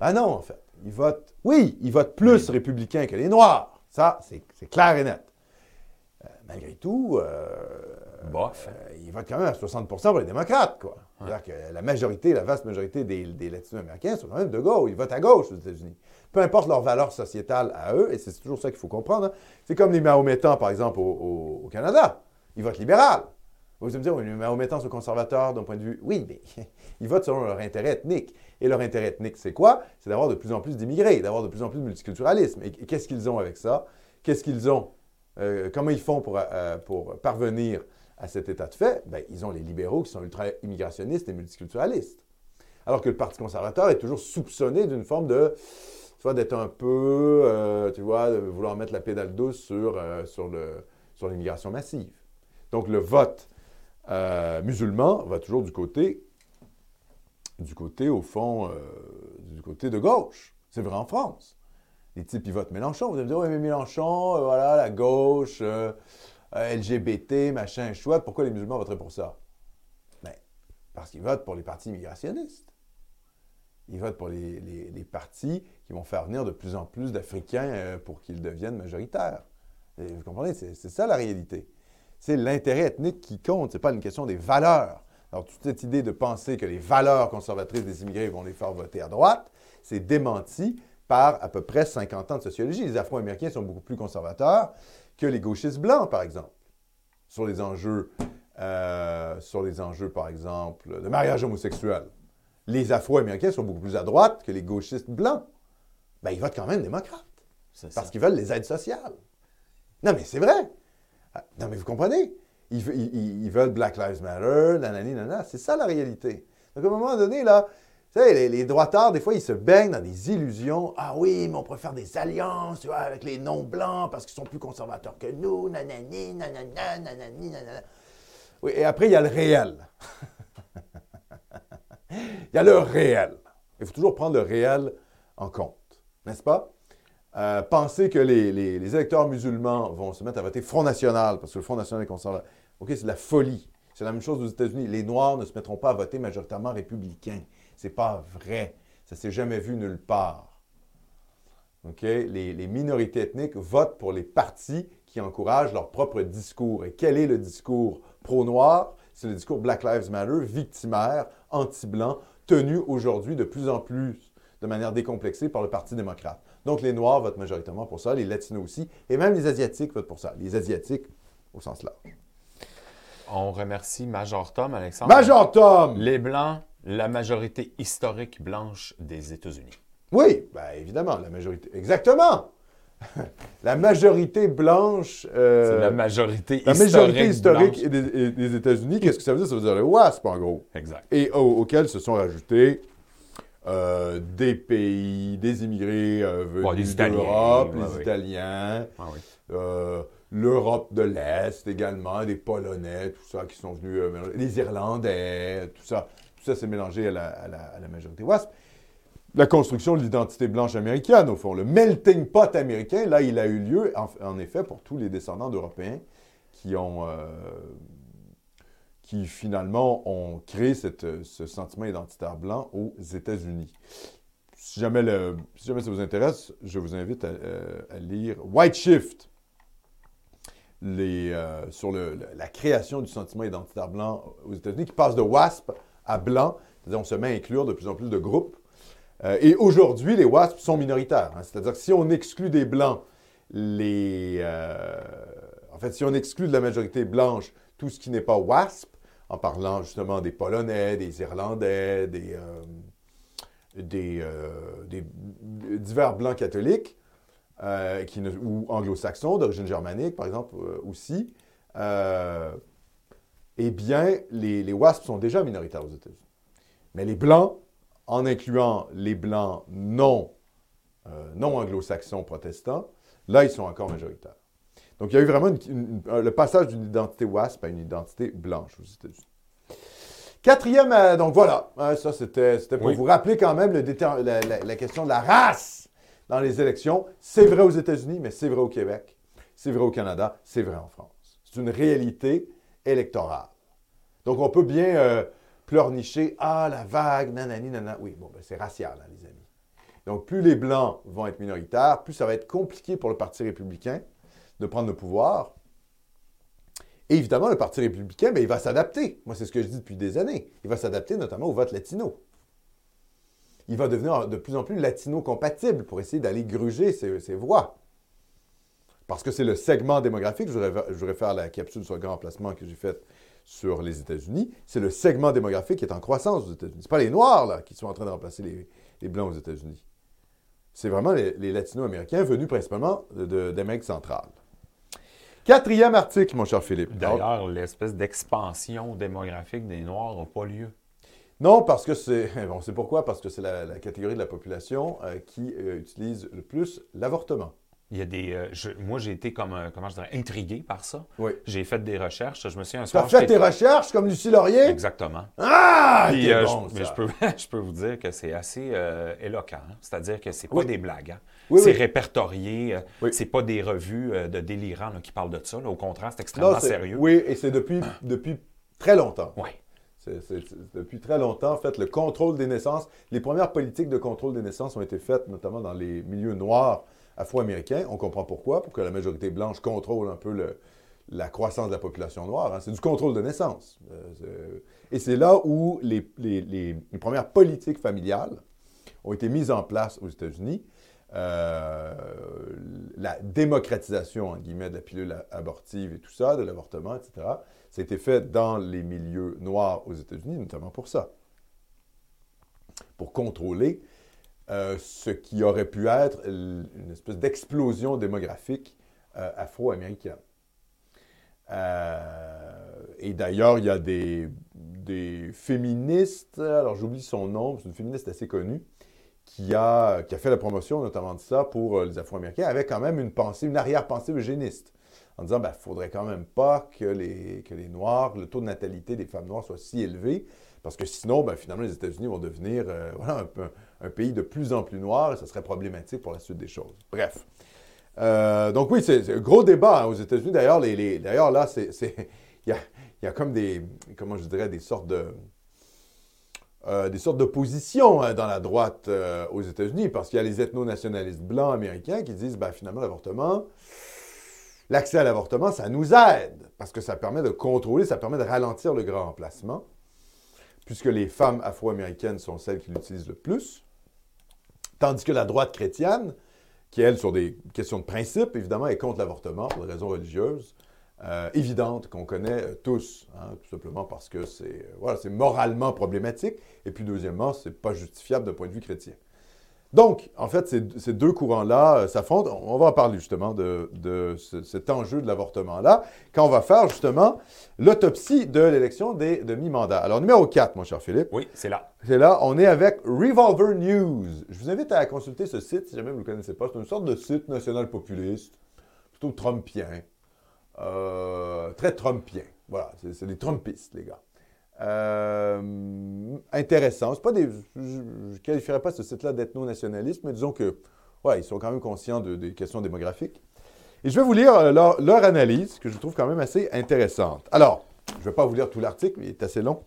S1: Ben non, en fait. Ils votent, oui, ils votent plus républicains que les Noirs. Ça, c'est clair et net. Euh, malgré tout, euh,
S2: bof.
S1: ils votent quand même à 60% pour les démocrates, quoi. C'est-à-dire que la majorité, la vaste majorité des, des latino-américains sont quand même de gauche. Ils votent à gauche aux États-Unis. Peu importe leur valeur sociétale à eux, et c'est toujours ça qu'il faut comprendre. hein. C'est comme les Mahométans, par exemple, au, Canada. Ils votent libéral. Vous allez me dire, oui, les Mahométans sont conservateurs d'un point de vue. Oui, mais [laughs] ils votent selon leur intérêt ethnique. Et leur intérêt ethnique, c'est quoi? C'est d'avoir de plus en plus d'immigrés, d'avoir de plus en plus de multiculturalisme. Et, et qu'est-ce qu'ils ont avec ça? Qu'est-ce qu'ils ont? Euh, comment ils font pour, euh, pour parvenir à cet état de fait? Ben, ils ont les libéraux qui sont ultra-immigrationnistes et multiculturalistes. Alors que le Parti conservateur est toujours soupçonné d'une forme de, soit d'être un peu, euh, tu vois, de vouloir mettre la pédale douce sur, euh, sur, sur l'immigration massive. Donc le vote euh, musulman va toujours du côté, du côté, au fond, du côté de gauche. C'est vrai en France. Les types, ils votent Mélenchon. Vous allez me dire, oui, mais Mélenchon, voilà, la gauche, euh, LGBT, machin, chouette, pourquoi les musulmans voteraient pour ça? Ben, parce qu'ils votent pour les partis immigrationnistes. Ils votent pour les, partis qui vont faire venir de plus en plus d'Africains euh, pour qu'ils deviennent majoritaires. Vous comprenez? C'est c'est ça la réalité. C'est l'intérêt ethnique qui compte. Ce n'est pas une question des valeurs. Alors, toute cette idée de penser que les valeurs conservatrices des immigrés vont les faire voter à droite, c'est démenti par à peu près 50 ans de sociologie. Les Afro-Américains sont beaucoup plus conservateurs que les gauchistes blancs, par exemple, sur les enjeux, euh, sur les enjeux, par exemple, de mariage homosexuel. Les Afro-Américains sont beaucoup plus à droite que les gauchistes blancs. Ben, ils votent quand même
S2: ça.
S1: parce qu'ils veulent les aides sociales. Non, mais c'est vrai. Ah, Non, mais vous comprenez? Ils- ils veulent Black Lives Matter, nanani, nanana. C'est ça la réalité. Donc, à un moment donné, là, savez, les, les droitards, des fois, ils se baignent dans des illusions. Ah oui, mais on pourrait faire des alliances, avec les non-blancs parce qu'ils sont plus conservateurs que nous, nanani, nanana, nanani, nanana. Oui, et après, il y a le réel. [laughs] il y a le réel. Il faut toujours prendre le réel en compte, n'est-ce pas? Euh, penser que les, les- électeurs musulmans vont se mettre à voter Front National, parce que le Front National est conserva- OK, c'est de la folie. C'est la même chose aux États-Unis. Les Noirs ne se mettront pas à voter majoritairement républicain. C'est pas vrai. Ça s'est jamais vu nulle part. Les minorités ethniques votent pour les partis qui encouragent leur propre discours. Et quel est le discours pro-noir? C'est le discours Black Lives Matter, victimaire, anti-blanc, tenu aujourd'hui de plus en plus de manière décomplexée par le Parti démocrate. Donc les Noirs votent majoritairement pour ça, les Latinos aussi, et même les Asiatiques votent pour ça. Les Asiatiques au sens large.
S2: On remercie Major Tom, Alexandre.
S1: Major Tom!
S2: Les Blancs, la majorité historique blanche des États-Unis.
S1: Oui, bien évidemment, la majorité. Exactement! [laughs] la majorité blanche. euh,
S2: C'est la majorité
S1: la
S2: historique.
S1: majorité historique des, États-Unis, qu'est-ce que ça veut dire? Ça veut dire le WASP, en gros.
S2: Exact.
S1: Et au- auxquels se sont rajoutés euh, des pays, des immigrés euh, venus
S2: Italiens,
S1: d'Europe, les. Italiens,
S2: Ah oui.
S1: l'Europe de l'Est également, des Polonais, tout ça, qui sont venus, les Irlandais, tout ça. Tout ça s'est mélangé à la, majorité WASP. La construction de l'identité blanche américaine, au fond, le melting pot américain, là, il a eu lieu, en, effet, pour tous les descendants d'Européens qui ont, euh, qui finalement ont créé ce sentiment identitaire blanc aux États-Unis. Si jamais, ça vous intéresse, je vous invite à, euh, lire White Shift euh, sur la création du sentiment identitaire blanc aux États-Unis, qui passe de WASP à blanc, c'est-à-dire on se met à inclure de plus en plus de groupes. Euh, et aujourd'hui, les WASP sont minoritaires. hein. c'est-à-dire que si on exclut des blancs, les, euh, en fait, si on exclut de la majorité blanche tout ce qui n'est pas WASP, en parlant justement des Polonais, des Irlandais, des, euh, divers blancs catholiques, ou anglo-saxons d'origine germanique, par exemple, aussi, eh bien, les, les WASP sont déjà minoritaires aux États-Unis. Mais les blancs, en incluant les blancs non, euh, non anglo-saxons protestants, là, ils sont encore majoritaires. Donc, il y a eu vraiment une- une- un- le passage d'une identité WASP à une identité blanche aux États-Unis. Quatrième, euh, donc voilà, Hein, ça c'était pour
S2: Oui.
S1: vous rappeler quand même le la- la question de la race dans les élections. C'est vrai aux États-Unis, mais c'est vrai au Québec, c'est vrai au Canada, c'est vrai en France. C'est une réalité électorale. Donc on peut bien euh, pleurnicher, ah la vague, nanani, nanana. Oui, bon, ben, c'est racial, hein, les amis. Donc plus les Blancs vont être minoritaires, plus ça va être compliqué pour le Parti républicain de prendre le pouvoir. Et évidemment, le Parti républicain, ben, il va s'adapter. Moi, c'est ce que je dis depuis des années. Il va s'adapter notamment au vote latino. Il va devenir de plus en plus latino-compatible pour essayer d'aller gruger ses, ses voix. Parce que c'est le segment démographique, je voudrais, je voudrais faire la capsule sur le grand emplacement que j'ai faite sur les États-Unis, c'est le segment démographique qui est en croissance aux États-Unis. Ce pas les Noirs là, qui sont en train de remplacer les, les Blancs aux États-Unis. C'est vraiment les, les Latino-Américains venus principalement d'Amérique centrale. Quatrième article, mon cher Philippe.
S2: D'ailleurs, l'espèce d'expansion démographique des Noirs n'a pas lieu.
S1: Non, parce que c'est. [laughs] Bon, c'est pourquoi? Parce que c'est la, la catégorie de la population euh, qui euh, utilise le plus l'avortement.
S2: Il y a des. euh, je- moi, j'ai été comme, euh, comment je dirais, intrigué par ça.
S1: Oui.
S2: J'ai fait des recherches. Je me souviens un
S1: Tu
S2: soir.
S1: as fait tes recherches comme Lucie Laurier?
S2: Exactement.
S1: Ah!
S2: Puis, euh,
S1: bon,
S2: je, mais je peux, [laughs] je peux vous dire que c'est assez euh, éloquent. hein. C'est-à-dire que c'est pas
S1: Oui.
S2: des blagues. hein.
S1: Oui,
S2: c'est répertorié. C'est pas des revues de délirants là, qui parlent de ça. là. Au contraire, c'est extrêmement
S1: Non,
S2: sérieux.
S1: Oui, et c'est depuis, [clears throat] depuis très longtemps.
S2: Oui.
S1: C'est depuis très longtemps, en fait, le contrôle des naissances. Les premières politiques de contrôle des naissances ont été faites notamment dans les milieux noirs afro-américains. On comprend pourquoi, pour que la majorité blanche contrôle un peu la croissance de la population noire. hein. C'est du contrôle de naissance. Euh, et c'est là où les, premières politiques familiales ont été mises en place aux États-Unis. Euh, la démocratisation, en guillemets, de la pilule abortive et tout ça, de l'avortement, etc., ça a été fait dans les milieux noirs aux États-Unis, notamment pour ça. Pour contrôler euh, ce qui aurait pu être une espèce d'explosion démographique euh, afro-américaine. Euh, et d'ailleurs, il y a des, des féministes, alors j'oublie son nom, c'est une féministe assez connue, qui a, qui a fait la promotion notamment de ça pour les Afro-Américains, avec quand même une pensée, une arrière-pensée eugéniste, en disant, ne faudrait quand même pas que les, que les Noirs, le taux de natalité des femmes noires soit si élevé, parce que sinon, ben, finalement, les États-Unis vont devenir voilà, un, peu- un pays de plus en plus noir, et ça serait problématique pour la suite des choses. Bref. Euh, donc oui, c'est un gros débat hein, aux États-Unis. D'ailleurs, les, d'ailleurs là, il y a, comme des, comment je dirais, des sortes de, euh, des sortes d'opposition hein, dans la droite euh, aux États-Unis, parce qu'il y a les ethno-nationalistes blancs américains qui disent, ben, finalement, l'avortement, l'accès à l'avortement, ça nous aide, parce que ça permet de contrôler, ça permet de ralentir le grand emplacement, puisque les femmes afro-américaines sont celles qui l'utilisent le plus, tandis que la droite chrétienne, qui, elle, sur des questions de principe, évidemment, est contre l'avortement pour des raisons religieuses, euh, évidente qu'on connaît euh, tous, hein, tout simplement parce que c'est euh, c'est moralement problématique, et puis deuxièmement, c'est pas justifiable d'un point de vue chrétien. Donc, en fait, ces, ces deux courants-là s'affrontent. On va en parler justement de, de ce- cet enjeu de l'avortement-là, quand on va faire justement l'autopsie de l'élection des demi-mandats. Alors, numéro 4, mon cher Philippe,
S2: Oui, c'est là.
S1: c'est là, on est avec Revolver News. Je vous invite à consulter ce site si jamais vous ne le connaissez pas. C'est une sorte de site national populiste, plutôt trumpien, euh, très trumpien. Voilà, c'est c'est des trumpistes, les gars. Euh, intéressant. Pas des, je ne qualifierais pas ce site-là d'ethno-nationaliste, mais disons que, ouais, ils sont quand même conscients de- des questions démographiques. Et je vais vous lire euh, leur, leur analyse, que je trouve quand même assez intéressante. Alors, je ne vais pas vous lire tout l'article, mais il est assez long.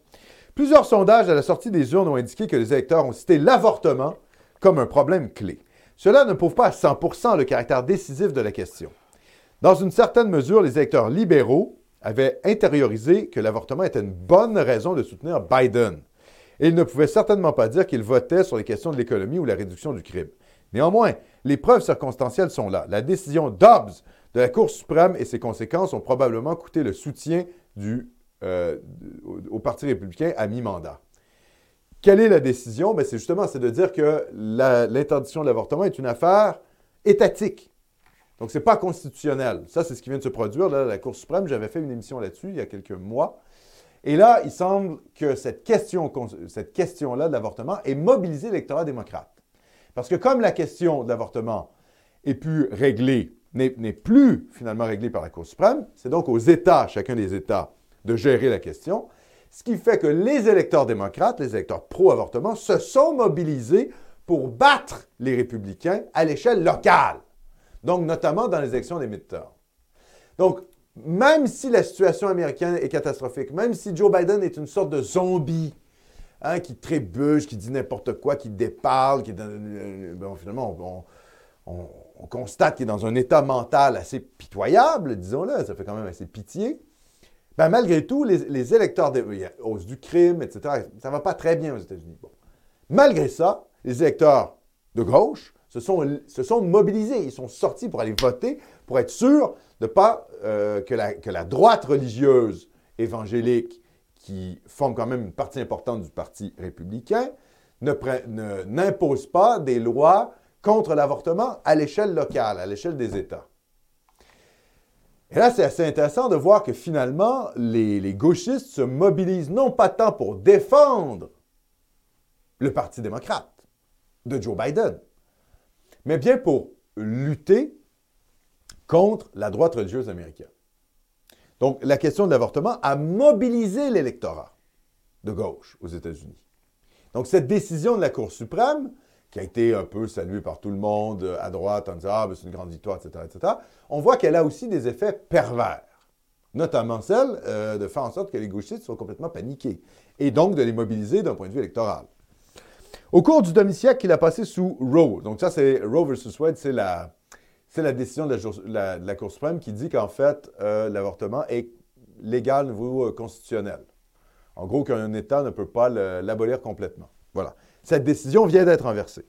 S1: Plusieurs sondages à la sortie des urnes ont indiqué que les électeurs ont cité l'avortement comme un problème clé. Cela ne prouve pas à 100% le caractère décisif de la question. Dans une certaine mesure, les électeurs libéraux avaient intériorisé que l'avortement était une bonne raison de soutenir Biden. Et ils ne pouvaient certainement pas dire qu'ils votaient sur les questions de l'économie ou la réduction du crime. Néanmoins, les preuves circonstancielles sont là. La décision Dobbs de la Cour suprême et ses conséquences ont probablement coûté le soutien euh, au, Parti républicain à mi-mandat. Quelle est la décision? Ben, c'est justement de dire que l'interdiction de l'avortement est une affaire étatique. Donc, ce n'est pas constitutionnel. Ça, c'est ce qui vient de se produire. Là, la Cour suprême, j'avais fait une émission là-dessus il y a quelques mois. Et là, il semble que cette question, cette question-là de l'avortement ait mobilisé l'électorat démocrate. Parce que comme la question de l'avortement est plus réglée, n'est plus finalement réglée par la Cour suprême, c'est donc aux États, chacun des États, de gérer la question. Ce qui fait que les électeurs démocrates, les électeurs pro-avortement, se sont mobilisés pour battre les républicains à l'échelle locale. Donc, notamment dans les élections des midterms. Donc, même si la situation américaine est catastrophique, même si Joe Biden est une sorte de zombie, hein, qui trébuche, qui dit n'importe quoi, qui déparle, qui dans- euh, bon, finalement, on, on- on constate qu'il est dans un état mental assez pitoyable, disons-le, ça fait quand même assez pitié. Ben, malgré tout, les, électeurs, de, il y a hausse du crime, etc., ça ne va pas très bien aux États-Unis. Malgré ça, les électeurs de gauche se sont, mobilisés. Ils sont sortis pour aller voter, pour être sûrs de pas euh, que, la, droite religieuse évangélique, qui forme quand même une partie importante du Parti républicain, pre- ne- n'impose pas des lois contre l'avortement à l'échelle locale, à l'échelle des États. Et là, c'est assez intéressant de voir que finalement, les gauchistes se mobilisent non pas tant pour défendre le Parti démocrate de Joe Biden, mais bien pour lutter contre la droite religieuse américaine. Donc, la question de l'avortement a mobilisé l'électorat de gauche aux États-Unis. Donc, cette décision de la Cour suprême, qui a été un peu saluée par tout le monde euh, à droite en disant Ah, ben, c'est une grande victoire, etc., etc., on voit qu'elle a aussi des effets pervers, notamment celle euh, de faire en sorte que les gauchistes soient complètement paniqués et donc de les mobiliser d'un point de vue électoral. Au cours du demi-siècle qu'il a passé sous Roe, donc ça c'est Roe versus Wade, c'est la, décision de la, Cour suprême qui dit qu'en fait euh, l'avortement est légal au niveau euh, constitutionnel. En gros, qu'un État ne peut pas l'abolir complètement. Voilà. Cette décision vient d'être renversée,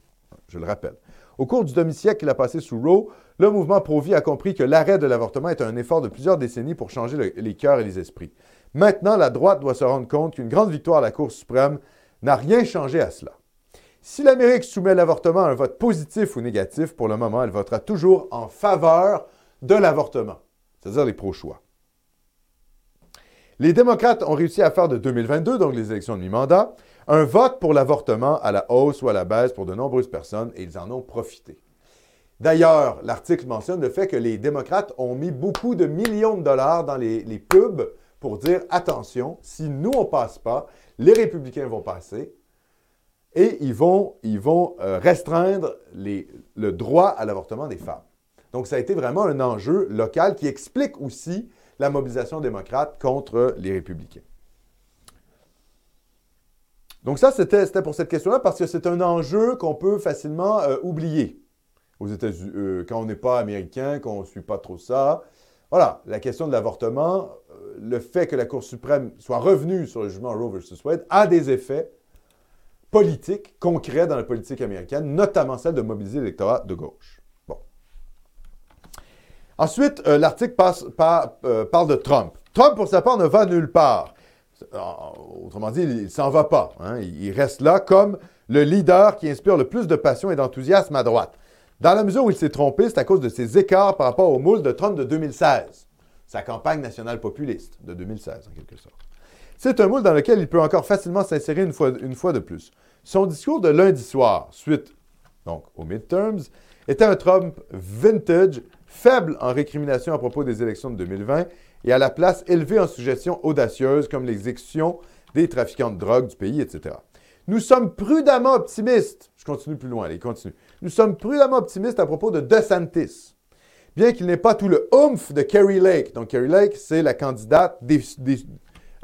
S1: je le rappelle. Au cours du demi-siècle qu'il a passé sous Roe, le mouvement pro-vie a compris que l'arrêt de l'avortement est un effort de plusieurs décennies pour changer le- les cœurs et les esprits. Maintenant, la droite doit se rendre compte qu'une grande victoire à la Cour suprême n'a rien changé à cela. Si l'Amérique soumet l'avortement à un vote positif ou négatif, pour le moment, elle votera toujours en faveur de l'avortement, c'est-à-dire les pro-choix. Les démocrates ont réussi à faire de 2022, donc les élections de mi-mandat, un vote pour l'avortement à la hausse ou à la baisse pour de nombreuses personnes et ils en ont profité. D'ailleurs, l'article mentionne le fait que les démocrates ont mis beaucoup de millions de dollars dans les, pubs pour dire attention, si nous on passe pas, les républicains vont passer et ils vont, ils vont euh, restreindre le droit à l'avortement des femmes. Donc ça a été vraiment un enjeu local qui explique aussi la mobilisation démocrate contre les républicains. Donc ça, c'était pour cette question-là parce que c'est un enjeu qu'on peut facilement euh, oublier aux États-Unis, euh, quand on n'est pas américain, qu'on ne suit pas trop ça. Voilà, la question de l'avortement, le fait que la Cour suprême soit revenue sur le jugement Roe versus Wade a des effets politiques concrets dans la politique américaine, notamment celle de mobiliser l'électorat de gauche. Bon. Ensuite, euh, l'article par- euh, parle de Trump. Trump, pour sa part, ne va nulle part. Euh, Autrement dit, il ne s'en va pas. hein. Il reste là comme le leader qui inspire le plus de passion et d'enthousiasme à droite. Dans la mesure où il s'est trompé, c'est à cause de ses écarts par rapport au moule de Trump de 2016, sa campagne nationale populiste de 2016 en quelque sorte. C'est un moule dans lequel il peut encore facilement s'insérer une fois, de plus. Son discours de lundi soir, suite donc aux midterms, était un Trump vintage, faible en récrimination à propos des élections de 2020 et à la place élevé en suggestions audacieuses comme l'exécution des trafiquants de drogue du pays, etc. Nous sommes prudemment optimistes. Je continue plus loin, allez, continue. Nous sommes prudemment optimistes à propos de DeSantis. Bien qu'il n'ait pas tout le oomph de Kerry Lake. Donc, Kerry Lake, c'est la candidate dé-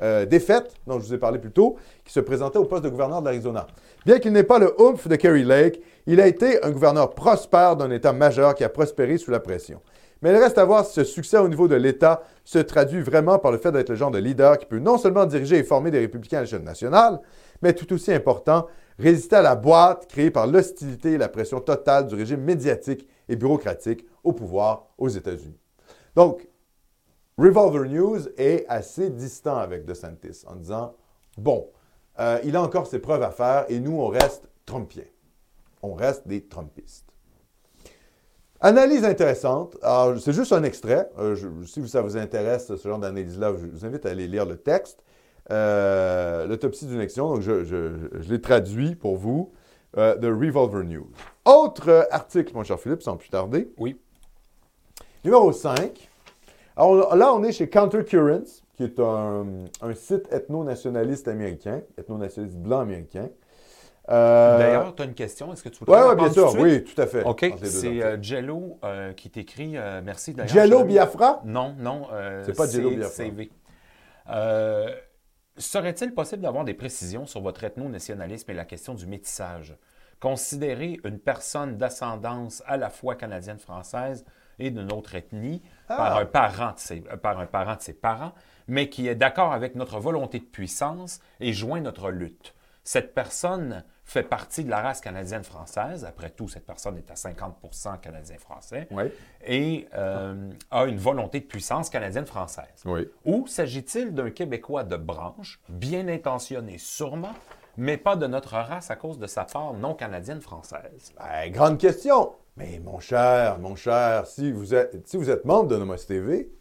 S1: euh, défaite, dont je vous ai parlé plus tôt, qui se présentait au poste de gouverneur de l'Arizona. Bien qu'il n'ait pas le oomph de Kerry Lake, il a été un gouverneur prospère d'un État majeur qui a prospéré sous la pression. Mais il reste à voir si ce succès au niveau de l'État se traduit vraiment par le fait d'être le genre de leader qui peut non seulement diriger et former des républicains à l'échelle nationale, mais tout aussi important, résister à la boîte créée par l'hostilité et la pression totale du régime médiatique et bureaucratique au pouvoir aux États-Unis. Donc, Revolver News est assez distant avec DeSantis en disant Bon, euh, il a encore ses preuves à faire et nous, on reste Trumpiens. On reste des Trumpistes. Analyse intéressante. Alors, c'est juste un extrait. Euh, je- si ça vous intéresse, ce genre d'analyse-là, je vous invite à aller lire le texte. Euh, L'autopsie d'une élection. Donc, je, je- je- l'ai traduit pour vous de Revolver News. Autre article, mon cher Philippe, sans plus tarder.
S2: Oui.
S1: Numéro 5. Alors là, on est chez Countercurrents, qui est un, un site ethno-nationaliste américain, ethno-nationaliste blanc américain. Euh,
S2: D'ailleurs, tu as une question. Est-ce que tu peux
S1: Oui, ouais, bien sûr, oui, tout à fait.
S2: OK. C'est euh, Jello euh, qui t'écrit. euh, merci d'ailleurs.
S1: Jello Biafra?
S2: Non, non.
S1: C'est pas Jello
S2: c'est
S1: Biafra.
S2: CV. Serait-il possible d'avoir des précisions sur votre ethno-nationalisme et la question du métissage? Considérer une personne d'ascendance à la fois canadienne-française et d'une autre ethnie par,
S1: Ah.
S2: un parent de ses, euh, par un parent de ses parents, mais qui est d'accord avec notre volonté de puissance et joint notre lutte. Cette personne fait partie de la race canadienne-française. Après tout, cette personne est à 50% canadien-français
S1: Oui.
S2: et euh, a une volonté de puissance canadienne-française.
S1: Oui.
S2: Ou s'agit-il d'un Québécois de branche, bien intentionné sûrement, mais pas de notre race à cause de sa part non canadienne-française?
S1: Ben, grande question. Mais mon cher, mon cher, si vous êtes, membre de Nomos TV,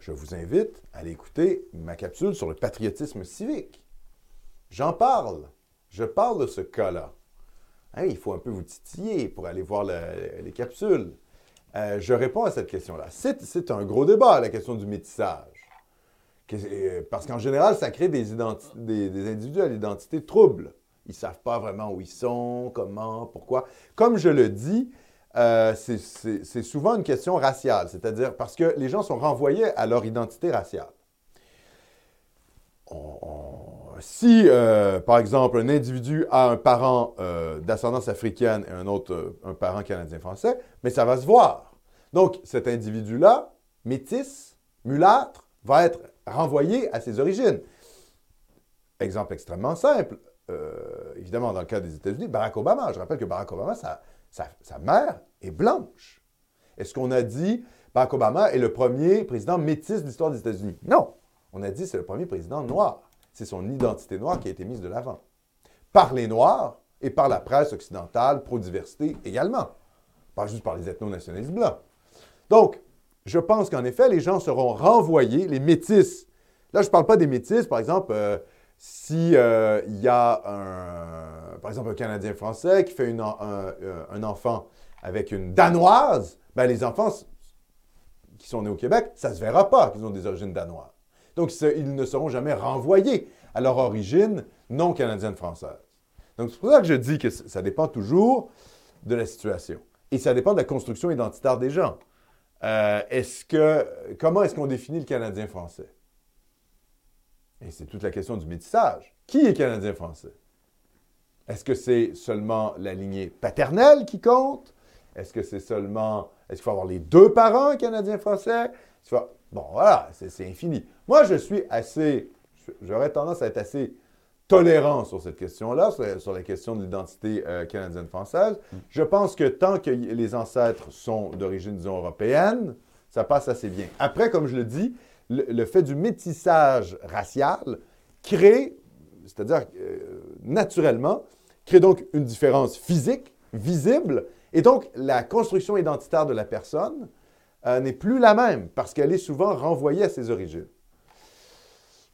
S1: je vous invite à aller écouter ma capsule sur le patriotisme civique. J'en parle. Je parle de ce cas-là. Hein, il faut un peu vous titiller pour aller voir le- les capsules. Euh, je réponds à cette question-là. C'est un gros débat, la question du métissage. Euh, Parce qu'en général, ça crée des- des individus à l'identité trouble. Ils ne savent pas vraiment où ils sont, comment, pourquoi. Comme je le dis, euh, c'est- souvent une question raciale, c'est-à-dire parce que les gens sont renvoyés à leur identité raciale. Si, euh, par exemple, un individu a un parent euh, d'ascendance africaine et un autre, un parent canadien-français, mais ça va se voir. Donc, cet individu-là, métis, mulâtre, va être renvoyé à ses origines. Exemple extrêmement simple. Euh, évidemment, dans le cas des États-Unis, Barack Obama. Je rappelle que Barack Obama, sa, sa- mère est blanche. Est-ce qu'on a dit Barack Obama est le premier président métis de l'histoire des États-Unis? Non. On a dit c'est le premier président noir. C'est son identité noire qui a été mise de l'avant. Par les Noirs et par la presse occidentale pro-diversité également. Pas juste par les ethno-nationalistes blancs. Donc, je pense qu'en effet, les gens seront renvoyés, les métis. Là, je ne parle pas des métis, par exemple, euh, si euh, il y a un, par exemple, un Canadien français qui fait une euh, un enfant avec une Danoise, ben, les enfants qui sont nés au Québec, ça ne se verra pas qu'ils ont des origines danoises. Donc, ils ne seront jamais renvoyés à leur origine non canadienne-française. Donc, c'est pour ça que je dis que ça dépend toujours de la situation. Et ça dépend de la construction identitaire des gens. Euh, est-ce que, comment est-ce qu'on définit le Canadien français? Et c'est toute la question du métissage. Qui est Canadien français? Est-ce que c'est seulement la lignée paternelle qui compte? Est-ce que c'est seulement. Est-ce qu'il faut avoir les deux parents canadiens français? Bon, voilà, c'est infini. Moi, je suis assez. J'aurais tendance à être assez tolérant sur cette question-là, sur, la question de l'identité euh, canadienne-française. Mm. Je pense que tant que les ancêtres sont d'origine, disons, européenne, ça passe assez bien. Après, comme je le dis, le, fait du métissage racial crée, c'est-à-dire euh, naturellement, crée donc une différence physique, visible, et donc la construction identitaire de la personne euh, n'est plus la même parce qu'elle est souvent renvoyée à ses origines.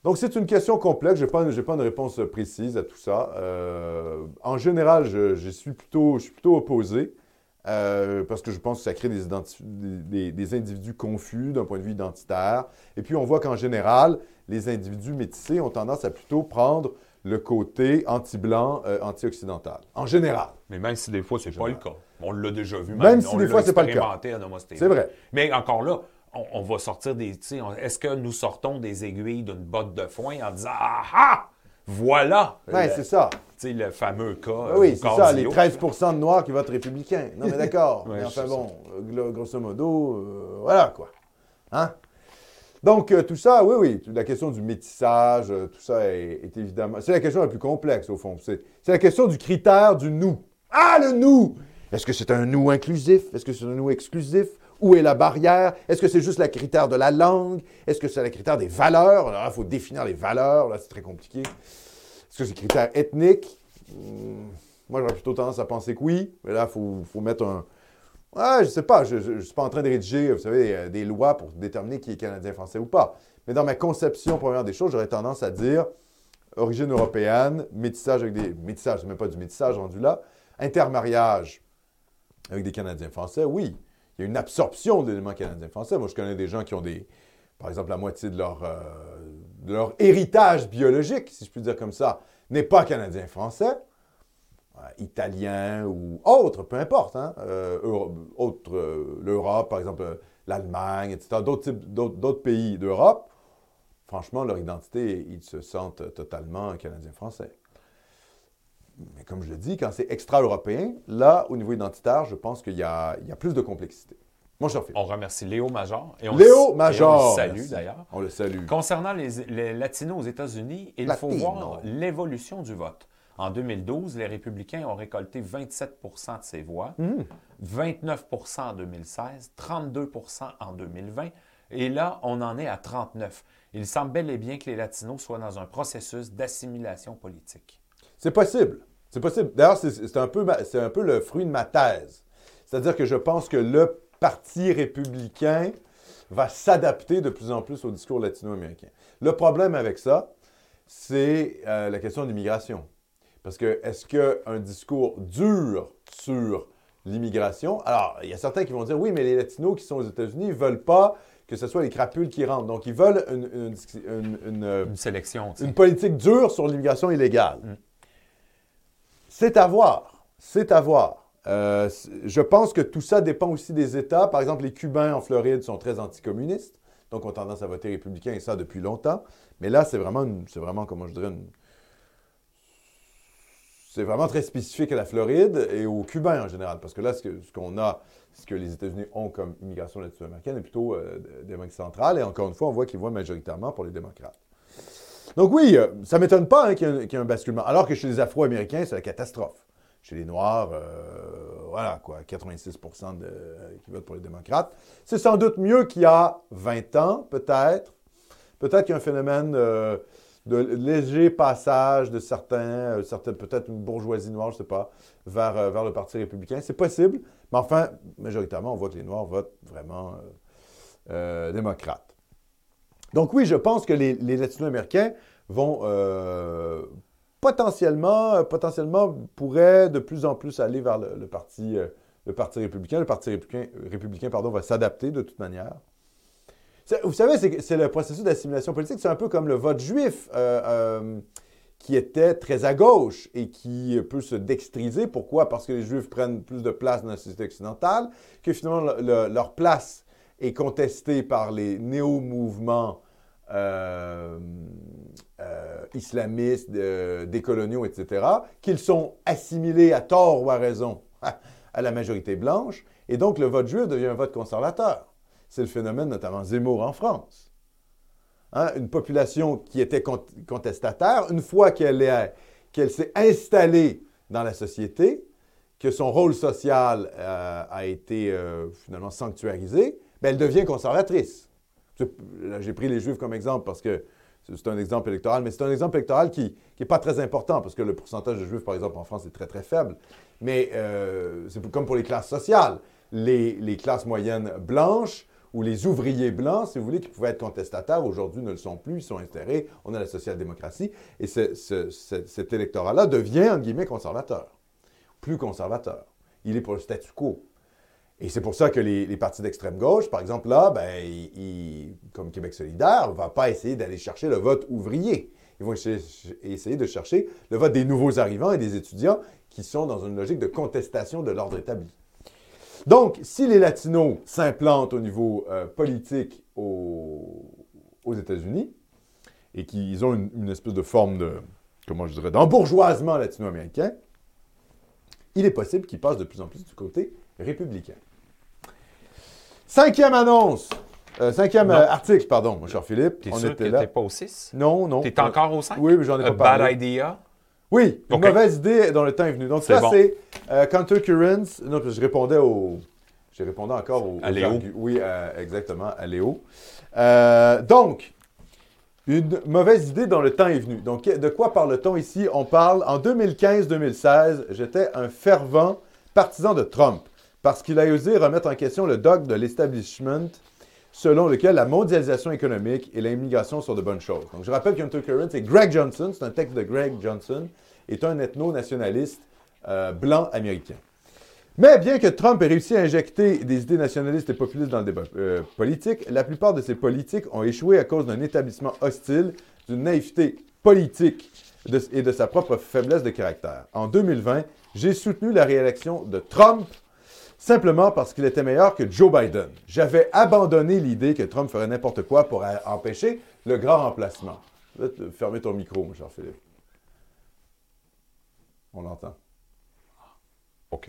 S1: Donc, c'est une question complexe. Je n'ai pas, pas, une réponse précise à tout ça. Euh, en général, je, suis plutôt, je suis plutôt opposé euh, parce que je pense que ça crée des, des, individus confus d'un point de vue identitaire. Et puis, on voit qu'en général, les individus métissés ont tendance à plutôt prendre le côté anti-blanc, euh, anti-occidental. En général.
S3: Mais même si des fois, c'est pas le cas. On l'a déjà vu.
S1: Même, même si des fois, c'est pas le cas. C'est vrai.
S3: Mais encore là, on, va sortir des. Est-ce que nous sortons des aiguilles d'une botte de foin en disant Ah ah Voilà
S1: Oui, c'est ça.
S3: Tu le fameux cas.
S1: Oui, c'est ça, les 13% de Noirs qui votent républicains. Non, mais [laughs] d'accord. mais enfin bon, grosso modo, euh, voilà quoi. Hein? Donc, euh, tout ça, oui, oui, la question du métissage, euh, tout ça est, évidemment. C'est la question la plus complexe, au fond. C'est la question du critère du nous. Ah, le nous Est-ce que c'est un nous inclusif? Est-ce que c'est un nous exclusif? Où est la barrière? Est-ce que c'est juste le critère de la langue? Est-ce que c'est le critère des valeurs? Alors il faut définir les valeurs. Là, c'est très compliqué. Est-ce que c'est critère ethnique? Hmm, moi, j'aurais plutôt tendance à penser que oui. Mais là, il faut, mettre un. Ouais, je sais pas. Je ne suis pas en train de rédiger, vous savez, euh, des lois pour déterminer qui est Canadien, Français ou pas. Mais dans ma conception première des choses, j'aurais tendance à dire origine européenne, métissage avec des. Métissage, c'est même pas du métissage rendu là. Intermariage avec des Canadiens français, oui une absorption d'éléments canadiens-français. Moi, je connais des gens qui ont des, par exemple, la moitié de leur, euh, de héritage biologique, si je puis dire comme ça, n'est pas canadien-français, euh, italien ou autre, peu importe. Hein? Euh, l'Europe, par exemple, l'Allemagne, etc., d'autres pays d'Europe. Franchement, leur identité, ils se sentent totalement canadiens-français. Mais comme je le dis, quand c'est extra-européen, là, au niveau identitaire, je pense qu'il y, a, plus de complexité.
S3: Mon cher On remercie Léo Major.
S1: Et on Léo Major.
S3: on le salue d'ailleurs.
S1: On le salue.
S3: Concernant les, latinos aux États-Unis, il faut voir l'évolution du vote. En 2012, les républicains ont récolté 27% de ses voix, 29% hmm. en 2016, 32% en 2020, et là, on en est à 39. Il semble bel et bien que les latinos soient dans un processus d'assimilation politique.
S1: C'est possible. C'est possible. D'ailleurs, c'est un, peu, un peu le fruit de ma thèse. C'est-à-dire que je pense que le Parti républicain va s'adapter de plus en plus au discours latino-américain. Le problème avec ça, c'est euh, la question de l'immigration. Parce que est-ce qu'un discours dur sur l'immigration, alors il y a certains qui vont dire oui, mais les latinos qui sont aux États-Unis ne veulent pas que ce soit les crapules qui rentrent. Donc ils veulent une,
S3: une, sélection.
S1: Une politique dure sur l'immigration illégale. Mm. C'est à voir. C'est à voir. Euh, je pense que tout ça dépend aussi des États. Par exemple, les Cubains en Floride sont très anticommunistes, donc ont tendance à voter républicain et ça depuis longtemps. Mais là, c'est vraiment, c'est vraiment, comment je dirais, c'est vraiment très spécifique à la Floride et aux Cubains en général. Parce que là, ce, qu'on a, ce que les États-Unis ont comme immigration latino-américaine est plutôt euh, d'Amérique centrale. Et encore une fois, on voit qu'ils voient majoritairement pour les démocrates. Donc oui, euh, ça ne m'étonne pas hein, qu'il y, ait un basculement. Alors que chez les Afro-Américains, c'est la catastrophe. Chez les Noirs, euh, voilà quoi, 86% qui votent pour les démocrates. C'est sans doute mieux qu'il y a 20 ans, peut-être. Peut-être qu'il y a un phénomène euh, de léger passage de certains, peut-être une bourgeoisie noire, je ne sais pas, vers, vers le Parti républicain. C'est possible, mais enfin, majoritairement, on voit que les Noirs votent vraiment démocrates. Donc oui, je pense que les, Latino-Américains vont euh, potentiellement, potentiellement pourraient de plus en plus aller vers le, parti, euh, le parti républicain. Le parti républicain, républicain pardon, va s'adapter de toute manière. Vous savez, c'est le processus d'assimilation politique, c'est un peu comme le vote juif euh, qui était très à gauche et qui peut se dextriser. Pourquoi? Parce que les juifs prennent plus de place dans la société occidentale, que finalement leur place et contestés par les néo-mouvements euh, euh, islamistes, décoloniaux, etc., qu'ils sont assimilés à tort ou à raison [laughs] à la majorité blanche, et donc le vote juif devient un vote conservateur. C'est le phénomène notamment Zemmour en France. Hein, une population qui était contestataire, une fois qu'elle qu'elle s'est installée dans la société, que son rôle social euh, a été euh, finalement sanctuarisé, ben, elle devient conservatrice. J'ai pris les Juifs comme exemple parce que c'est un exemple électoral, mais c'est un exemple électoral qui n'est pas très important parce que le pourcentage de Juifs, par exemple, en France est très, très faible. Mais euh, c'est comme pour les classes sociales. Les, classes moyennes blanches ou les ouvriers blancs, si vous voulez, qui pouvaient être contestataires, aujourd'hui ne le sont plus, ils sont insérés, on a la social-démocratie, et cet électorat-là devient, en guillemets, conservateur, plus conservateur. Il est pour le statu quo. Et c'est pour ça que les, partis d'extrême gauche, par exemple, là, ben, comme Québec solidaire, ne va pas essayer d'aller chercher le vote ouvrier. Ils vont essayer de chercher le vote des nouveaux arrivants et des étudiants qui sont dans une logique de contestation de l'ordre établi. Donc, si les Latinos s'implantent au niveau euh, politique aux, États-Unis et qu'ils ont une, espèce de forme de, comment je dirais, d'embourgeoisement latino-américain, il est possible qu'ils passent de plus en plus du côté républicain. Cinquième annonce. Euh, cinquième euh, article, pardon, mon cher Philippe.
S3: T'es sûr était que là. pas au 6?
S1: Non, non.
S3: T'es encore au 5?
S1: Oui, mais j'en ai pas
S3: parlé. Bad idea?
S1: Oui, une mauvaise idée dont le temps est venu. Donc, ça, c'est euh, Counter Currents. Non, je répondais au. J'ai répondu encore au.
S3: À Léo.
S1: oui, exactement, à Léo. Euh, donc, une mauvaise idée dont le temps est venu. Donc, de quoi parle-t-on ici? On parle, en 2015-2016, j'étais un fervent partisan de Trump parce qu'il a osé remettre en question le dogme de l'establishment selon lequel la mondialisation économique et l'immigration sont de bonnes choses. Donc, je rappelle qu'Hunter Current, c'est Greg Johnson, c'est un texte de Greg Johnson, est un ethno-nationaliste euh, blanc américain. Mais bien que Trump ait réussi à injecter des idées nationalistes et populistes dans le débat euh, politique, la plupart de ces politiques ont échoué à cause d'un établissement hostile, d'une naïveté politique et de sa propre faiblesse de caractère. En 2020, j'ai soutenu la réélection de Trump simplement parce qu'il était meilleur que Joe Biden. J'avais abandonné l'idée que Trump ferait n'importe quoi pour empêcher le grand remplacement. Fermez ton micro, mon cher Philippe. On l'entend.
S3: OK.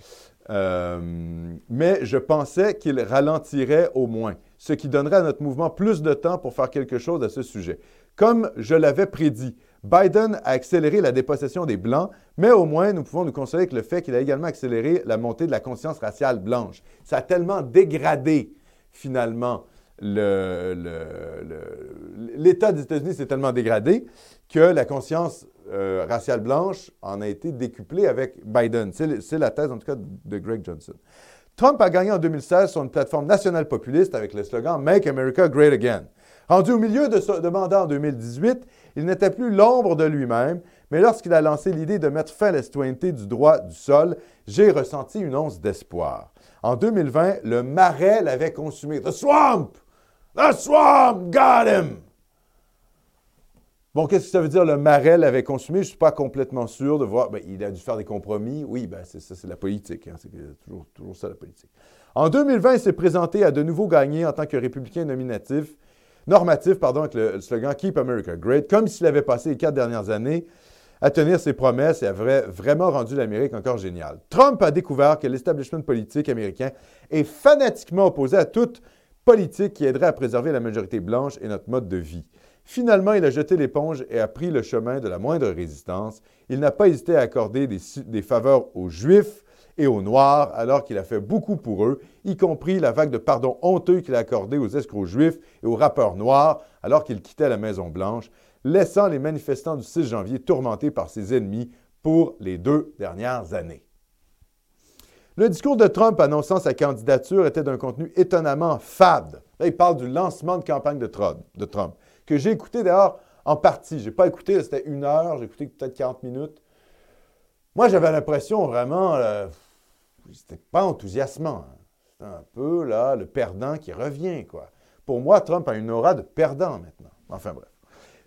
S1: Euh, mais je pensais qu'il ralentirait au moins, ce qui donnerait à notre mouvement plus de temps pour faire quelque chose à ce sujet. Comme je l'avais prédit, Biden a accéléré la dépossession des Blancs, mais au moins nous pouvons nous consoler avec le fait qu'il a également accéléré la montée de la conscience raciale blanche. Ça a tellement dégradé finalement l'État des États-Unis s'est tellement dégradé que la conscience euh, raciale blanche en a été décuplée avec Biden. C'est la thèse en tout cas de Greg Johnson. Trump a gagné en 2016 sur une plateforme nationale populiste avec le slogan Make America Great Again. Rendu au milieu de ce mandat en 2018, il n'était plus l'ombre de lui-même, mais lorsqu'il a lancé l'idée de mettre fin à la citoyenneté du droit du sol, j'ai ressenti une once d'espoir. En 2020, le marais l'avait consumé. The swamp! The swamp got him! Bon, qu'est-ce que ça veut dire le marais l'avait consumé? Je ne suis pas complètement sûr de voir. Ben, il a dû faire des compromis. Oui, ben, c'est ça, c'est la politique. Hein. C'est toujours, toujours ça, la politique. En 2020, il s'est présenté à de nouveau gagner en tant que républicain nominatif normatif pardon, avec le, slogan Keep America Great, comme s'il avait passé les quatre dernières années à tenir ses promesses et avait vraiment rendu l'Amérique encore géniale. Trump a découvert que l'establishment politique américain est fanatiquement opposé à toute politique qui aiderait à préserver la majorité blanche et notre mode de vie. Finalement, il a jeté l'éponge et a pris le chemin de la moindre résistance. Il n'a pas hésité à accorder des, des faveurs aux Juifs, et aux Noirs, alors qu'il a fait beaucoup pour eux, y compris la vague de pardon honteux qu'il a accordé aux escrocs juifs et aux rappeurs noirs alors qu'il quittait la Maison-Blanche, laissant les manifestants du 6 janvier tourmentés par ses ennemis pour les deux dernières années. Le discours de Trump annonçant sa candidature était d'un contenu étonnamment fade. Là, il parle du lancement de campagne de Trump, de Trump que j'ai écouté d'ailleurs en partie. Je n'ai pas écouté, c'était une heure, j'ai écouté peut-être 40 minutes. Moi, j'avais l'impression vraiment, euh, c'était pas enthousiasmant. Hein. C'est un peu, là, le perdant qui revient, quoi. Pour moi, Trump a une aura de perdant maintenant. Enfin, bref.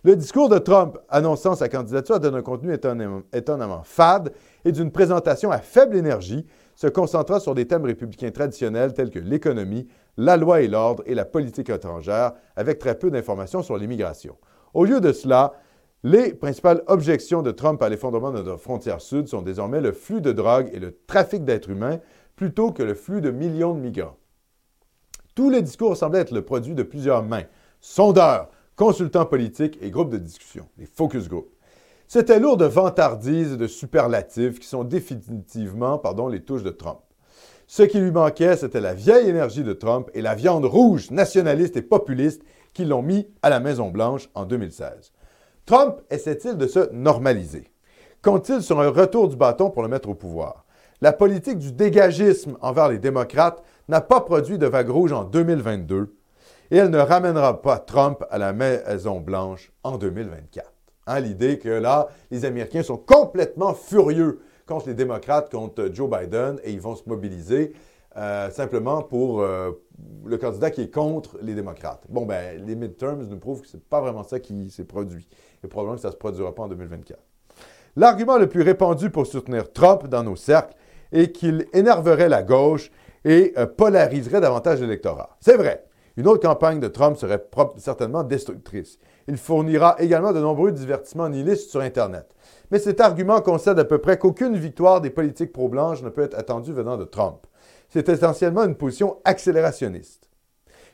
S1: Le discours de Trump annonçant sa candidature donne un contenu étonnamment, étonnamment fade et d'une présentation à faible énergie, se concentrant sur des thèmes républicains traditionnels tels que l'économie, la loi et l'ordre et la politique étrangère, avec très peu d'informations sur l'immigration. Au lieu de cela, les principales objections de Trump à l'effondrement de notre frontière sud sont désormais le flux de drogue et le trafic d'êtres humains plutôt que le flux de millions de migrants. Tous les discours semblent être le produit de plusieurs mains, sondeurs, consultants politiques et groupes de discussion, les focus groups. C'était lourd de vantardises et de superlatifs qui sont définitivement pardon, les touches de Trump. Ce qui lui manquait, c'était la vieille énergie de Trump et la viande rouge, nationaliste et populiste qui l'ont mis à la Maison-Blanche en 2016. Trump essaie-t-il de se normaliser? Compte-t-il sur un retour du bâton pour le mettre au pouvoir? La politique du dégagisme envers les démocrates n'a pas produit de vague rouge en 2022 et elle ne ramènera pas Trump à la Maison-Blanche en 2024. Hein, L'idée que là, les Américains sont complètement furieux contre les démocrates, contre Joe Biden, et ils vont se mobiliser euh, simplement pour euh, le candidat qui est contre les démocrates. Bon, ben, les midterms nous prouvent que ce n'est pas vraiment ça qui s'est produit. Et probablement que ça ne se produira pas en 2024. L'argument le plus répandu pour soutenir Trump dans nos cercles est qu'il énerverait la gauche et euh, polariserait davantage l'électorat. C'est vrai. Une autre campagne de Trump serait certainement destructrice. Il fournira également de nombreux divertissements nihilistes sur Internet. Mais cet argument concède à peu près qu'aucune victoire des politiques pro-blanches ne peut être attendue venant de Trump. C'est essentiellement une position accélérationniste.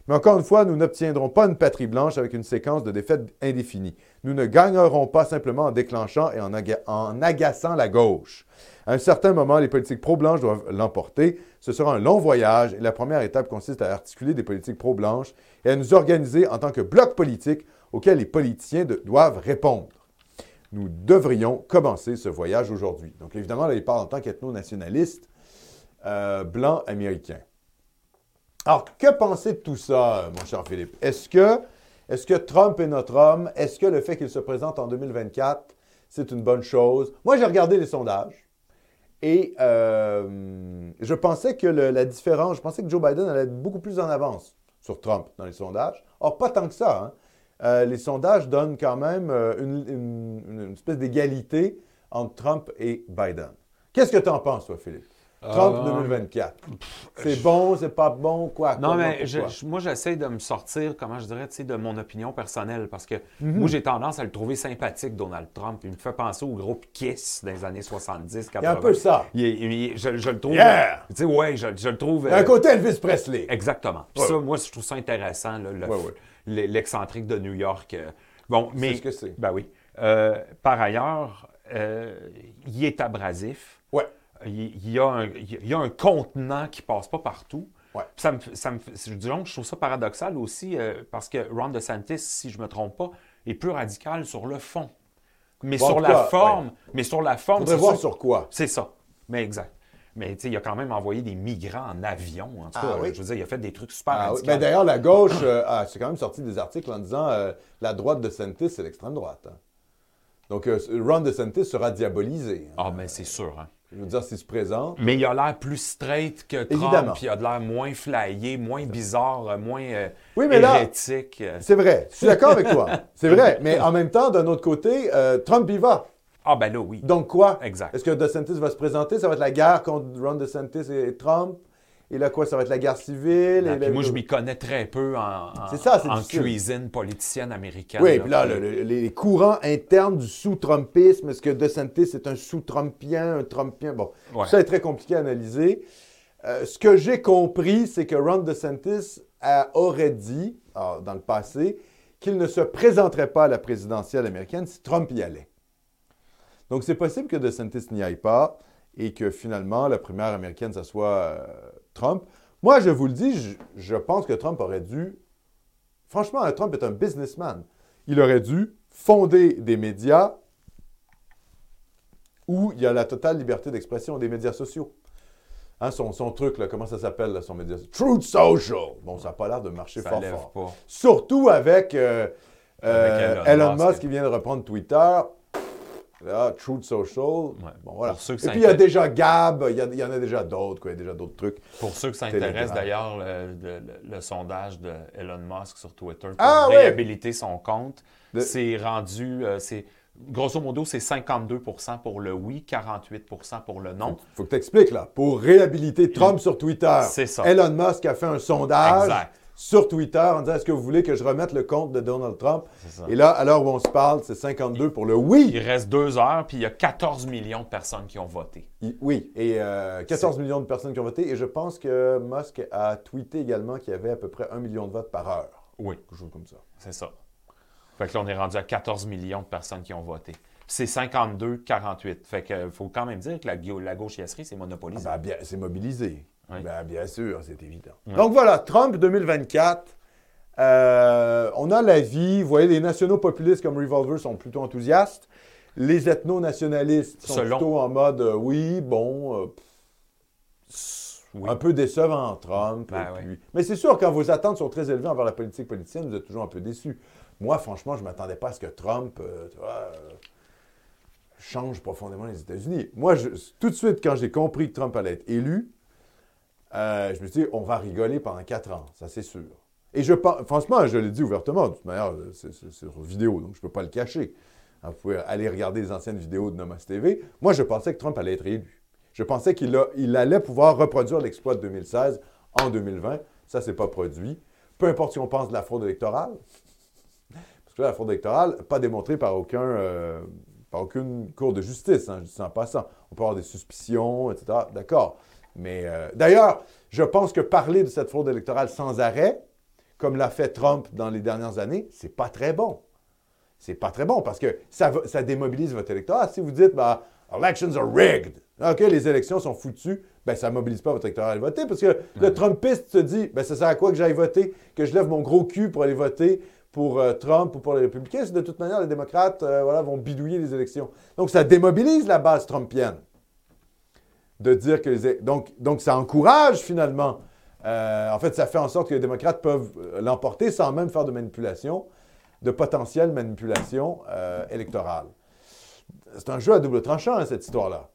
S1: Mais encore une fois, nous n'obtiendrons pas une patrie blanche avec une séquence de défaites indéfinies. Nous ne gagnerons pas simplement en déclenchant et en, agaçant la gauche. À un certain moment, les politiques pro-blanches doivent l'emporter. Ce sera un long voyage et la première étape consiste à articuler des politiques pro-blanches et à nous organiser en tant que bloc politique auquel les politiciens doivent répondre. Nous devrions commencer ce voyage aujourd'hui. Donc évidemment, là, il parle en tant qu'ethno-nationaliste euh, blanc américain. Alors, que penser de tout ça, mon cher Philippe? Est-ce que, Trump est notre homme? Est-ce que le fait qu'il se présente en 2024, c'est une bonne chose? Moi, j'ai regardé les sondages et euh, je pensais que la différence, je pensais que Joe Biden allait être beaucoup plus en avance sur Trump dans les sondages. Or, pas tant que ça. Hein. Euh, les sondages donnent quand même une, une espèce d'égalité entre Trump et Biden. Qu'est-ce que tu en penses, toi, Philippe? Trump 2024. Euh, c'est bon, c'est pas bon, quoi?
S2: Non, mais moi, j'essaie de me sortir, comment je dirais, de mon opinion personnelle parce que mhm. moi, j'ai tendance à le trouver sympathique, Donald Trump. Il me fait penser au groupe Kiss des années 70, 80.
S1: Il y a un peu ça.
S2: je, le trouve.
S1: Yeah!
S2: Tu sais, ouais, je, le trouve.
S1: Un côté Elvis Presley.
S2: Exactement. Puis ça, moi, je trouve ça intéressant, l'excentrique de New York. Euh. Bon, mais.
S1: C'est ce que c'est.
S2: Ben oui. Euh, par ailleurs, il est abrasif. Il y, a un, il y a un contenant qui passe pas partout. Ça me, ça me, je, je trouve ça paradoxal aussi euh, parce que Ron DeSantis, si je ne me trompe pas, est plus radical sur le fond. Mais sur la forme, mais sur la forme.
S1: Voir sur quoi.
S2: C'est ça. Mais exact. Mais il a quand même envoyé des migrants en avion. En tout ah cas, je veux dire, il a fait des trucs super ah, radicaux.
S1: Mais d'ailleurs, la gauche, euh, ah, c'est quand même sorti des articles en disant euh, la droite de DeSantis, c'est l'extrême droite. Hein. Donc, Ron DeSantis sera diabolisé.
S2: Ah, mais c'est sûr. Hein.
S1: Je veux dire, s'il se présente.
S2: Mais il a l'air plus straight que Trump. Évidemment. Il a l'air moins flyé, moins bizarre, euh, moins euh, oui, mais hérétique.
S1: Là, c'est vrai. Je suis d'accord avec toi. [laughs] C'est vrai. Mais en même temps, d'un autre côté, euh, Trump y va.
S2: Ah ben là, oui.
S1: Donc quoi?
S2: Exact.
S1: Est-ce que DeSantis va se présenter? Ça va être la guerre contre Ron DeSantis et Trump? Et là, quoi, ça va être la guerre civile?
S2: et moi, je m'y connais très peu en, en, cuisine politicienne américaine.
S1: Oui, puis là, les courants internes du sous-Trumpisme, est-ce que DeSantis est un sous-Trumpien, un Trumpien? Bon, ça est très compliqué à analyser. Euh, ce que j'ai compris, c'est que Ron DeSantis aurait dit, ah, dans le passé, qu'il ne se présenterait pas à la présidentielle américaine si Trump y allait. Donc, c'est possible que DeSantis n'y aille pas et que finalement, la primaire américaine, ça soit euh, Trump. Moi, je vous le dis, je, pense que Trump aurait dû. Franchement, Trump est un businessman. Il aurait dû fonder des médias où il y a la totale liberté d'expression des médias sociaux. Hein, son, truc, là, comment ça s'appelle, son média Truth Social. Bon, ça n'a pas l'air de marcher fort fort. Surtout avec, euh, euh, Elon, Musk qui vient de reprendre Twitter. Là, Truth Social. Bon, voilà. Et puis, il y a déjà Gab, il y, en a déjà d'autres, il y a déjà d'autres trucs.
S2: Pour ceux qui s'intéressent d'ailleurs, le, sondage de Elon Musk sur Twitter pour ah, réhabiliter son compte, c'est rendu, euh, c'est
S3: Grosso modo, c'est 52% pour le oui, 48 pour le non.
S1: Il faut que tu expliques, là. Pour réhabiliter Trump sur Twitter,
S3: ça.
S1: Elon Musk a fait un sondage sur Twitter en disant Est-ce que vous voulez que je remette le compte de Donald Trump? Et là, à l'heure où on se parle, c'est 52 pour le oui.
S3: Il reste deux heures, puis il y a 14 millions de personnes qui ont voté.
S1: oui, et 14 euh, millions de personnes qui ont voté. Et je pense que Musk a tweeté également qu'il y avait à peu près un million de votes par heure.
S3: Oui.
S1: Quelque chose comme ça.
S3: C'est ça. Fait que là, on est rendu à 14 millions de personnes qui ont voté. C'est 52-48. Fait qu'il faut quand même dire que la, la gauchiasserie, c'est monopolisé.
S1: Ah ben, c'est mobilisé. Ben, bien sûr, c'est évident. Donc voilà, Trump 2024. Euh, on a la vie. Vous voyez, les nationaux populistes comme Revolver sont plutôt enthousiastes. Les ethno-nationalistes sont plutôt en mode euh, oui, bon, euh, un peu décevant Trump. Ben Mais c'est sûr, quand vos attentes sont très élevées envers la politique politicienne, vous êtes toujours un peu déçu. Moi, franchement, je ne m'attendais pas à ce que Trump change profondément les États-Unis. Moi, tout de suite, quand j'ai compris que Trump allait être élu, euh, je me suis dit, on va rigoler pendant quatre ans, ça c'est sûr. Et je pense, franchement, je l'ai dit ouvertement, de toute manière, c'est sur vidéo, donc je ne peux pas le cacher. Hein, vous pouvez aller regarder les anciennes vidéos de Nomos TV. Moi, je pensais que Trump allait être élu. Je pensais qu'il il allait pouvoir reproduire l'exploit de 2016 en 2020. Ça, ne s'est pas produit. Peu importe si on pense de la fraude électorale, parce que la fraude électorale, pas démontrée par aucun, euh, par aucune cour de justice, hein, je dis en passant. On peut avoir des suspicions, etc. D'accord. Mais euh, d'ailleurs, je pense que parler de cette fraude électorale sans arrêt, comme l'a fait Trump dans les dernières années, c'est pas très bon. C'est pas très bon parce que ça, ça démobilise votre électorat. Si vous dites, bah, elections are rigged, OK, les élections sont foutues, ben, ça ne mobilise pas votre électorat à voter parce que le Trumpiste se dit, ben, ça sert à quoi que j'aille voter, que je lève mon gros cul pour aller voter pour euh, Trump ou pour les républicains, de toute manière, les démocrates euh, voilà, vont bidouiller les élections. Donc, ça démobilise la base trumpienne de dire que les... Donc, donc ça encourage finalement. Euh, en fait, ça fait en sorte que les démocrates peuvent euh, l'emporter sans même faire de manipulation, de potentielle manipulation euh, électorale. C'est un jeu à double tranchant, hein, cette histoire-là.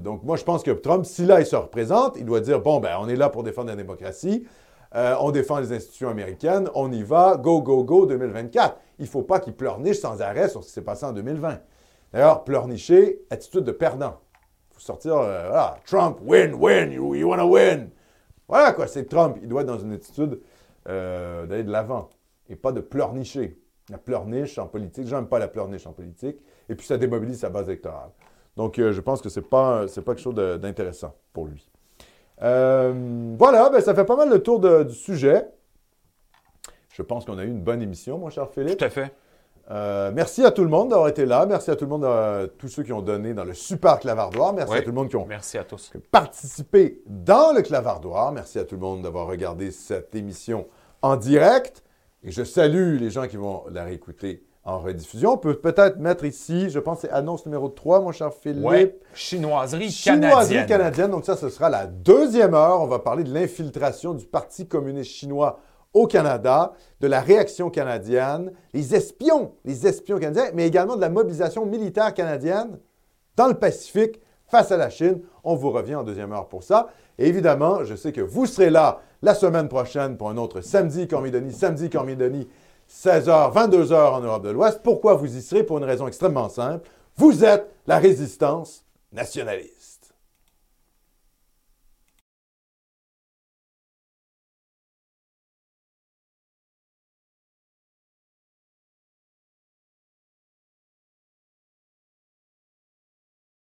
S1: donc, moi, je pense que Trump, si là, il se représente, il doit dire, bon, ben, on est là pour défendre la démocratie, on défend les institutions américaines, on y va, go, go, go, 2024. Il ne faut pas qu'il pleurniche sans arrêt sur ce qui s'est passé en 2020. D'ailleurs, pleurnicher, attitude de perdant faut sortir, euh, voilà, Trump, win, win, you, you to win. Voilà quoi, c'est Trump. Il doit être dans une attitude euh, d'aller de l'avant et pas de pleurnicher. La pleurniche en politique, j'aime pas la pleurniche en politique. Et puis ça démobilise sa base électorale. Donc euh, je pense que c'est pas, pas quelque chose d'intéressant pour lui. voilà, ben, ça fait pas mal le tour du sujet. Je pense qu'on a eu une bonne émission, mon cher Philippe.
S3: Tout à fait.
S1: Euh, merci à tout le monde d'avoir été là. Merci à tout le monde, euh, tous ceux qui ont donné dans le super clavardoir. Merci à tout le monde qui ont
S3: merci à tous.
S1: participé dans le clavardoir. Merci à tout le monde d'avoir regardé cette émission en direct. Et je salue les gens qui vont la réécouter en rediffusion. On peut peut-être mettre ici, je pense, c'est annonce numéro 3, mon cher Philippe. Oui,
S3: chinoiserie
S1: canadienne. Chinoiserie canadienne. Donc ça, ce sera la deuxième heure. On va parler de l'infiltration du Parti communiste chinois au Canada, de la réaction canadienne, les espions, les espions canadiens, mais également de la mobilisation militaire canadienne dans le Pacifique face à la Chine. On vous revient en deuxième heure pour ça. Et évidemment, je sais que vous serez là la semaine prochaine pour un autre samedi Cormidonie, samedi Cormidonie, 16h, 22h en Europe de l'Ouest. Pourquoi vous y serez? Pour une raison extrêmement simple. Vous êtes la résistance nationaliste.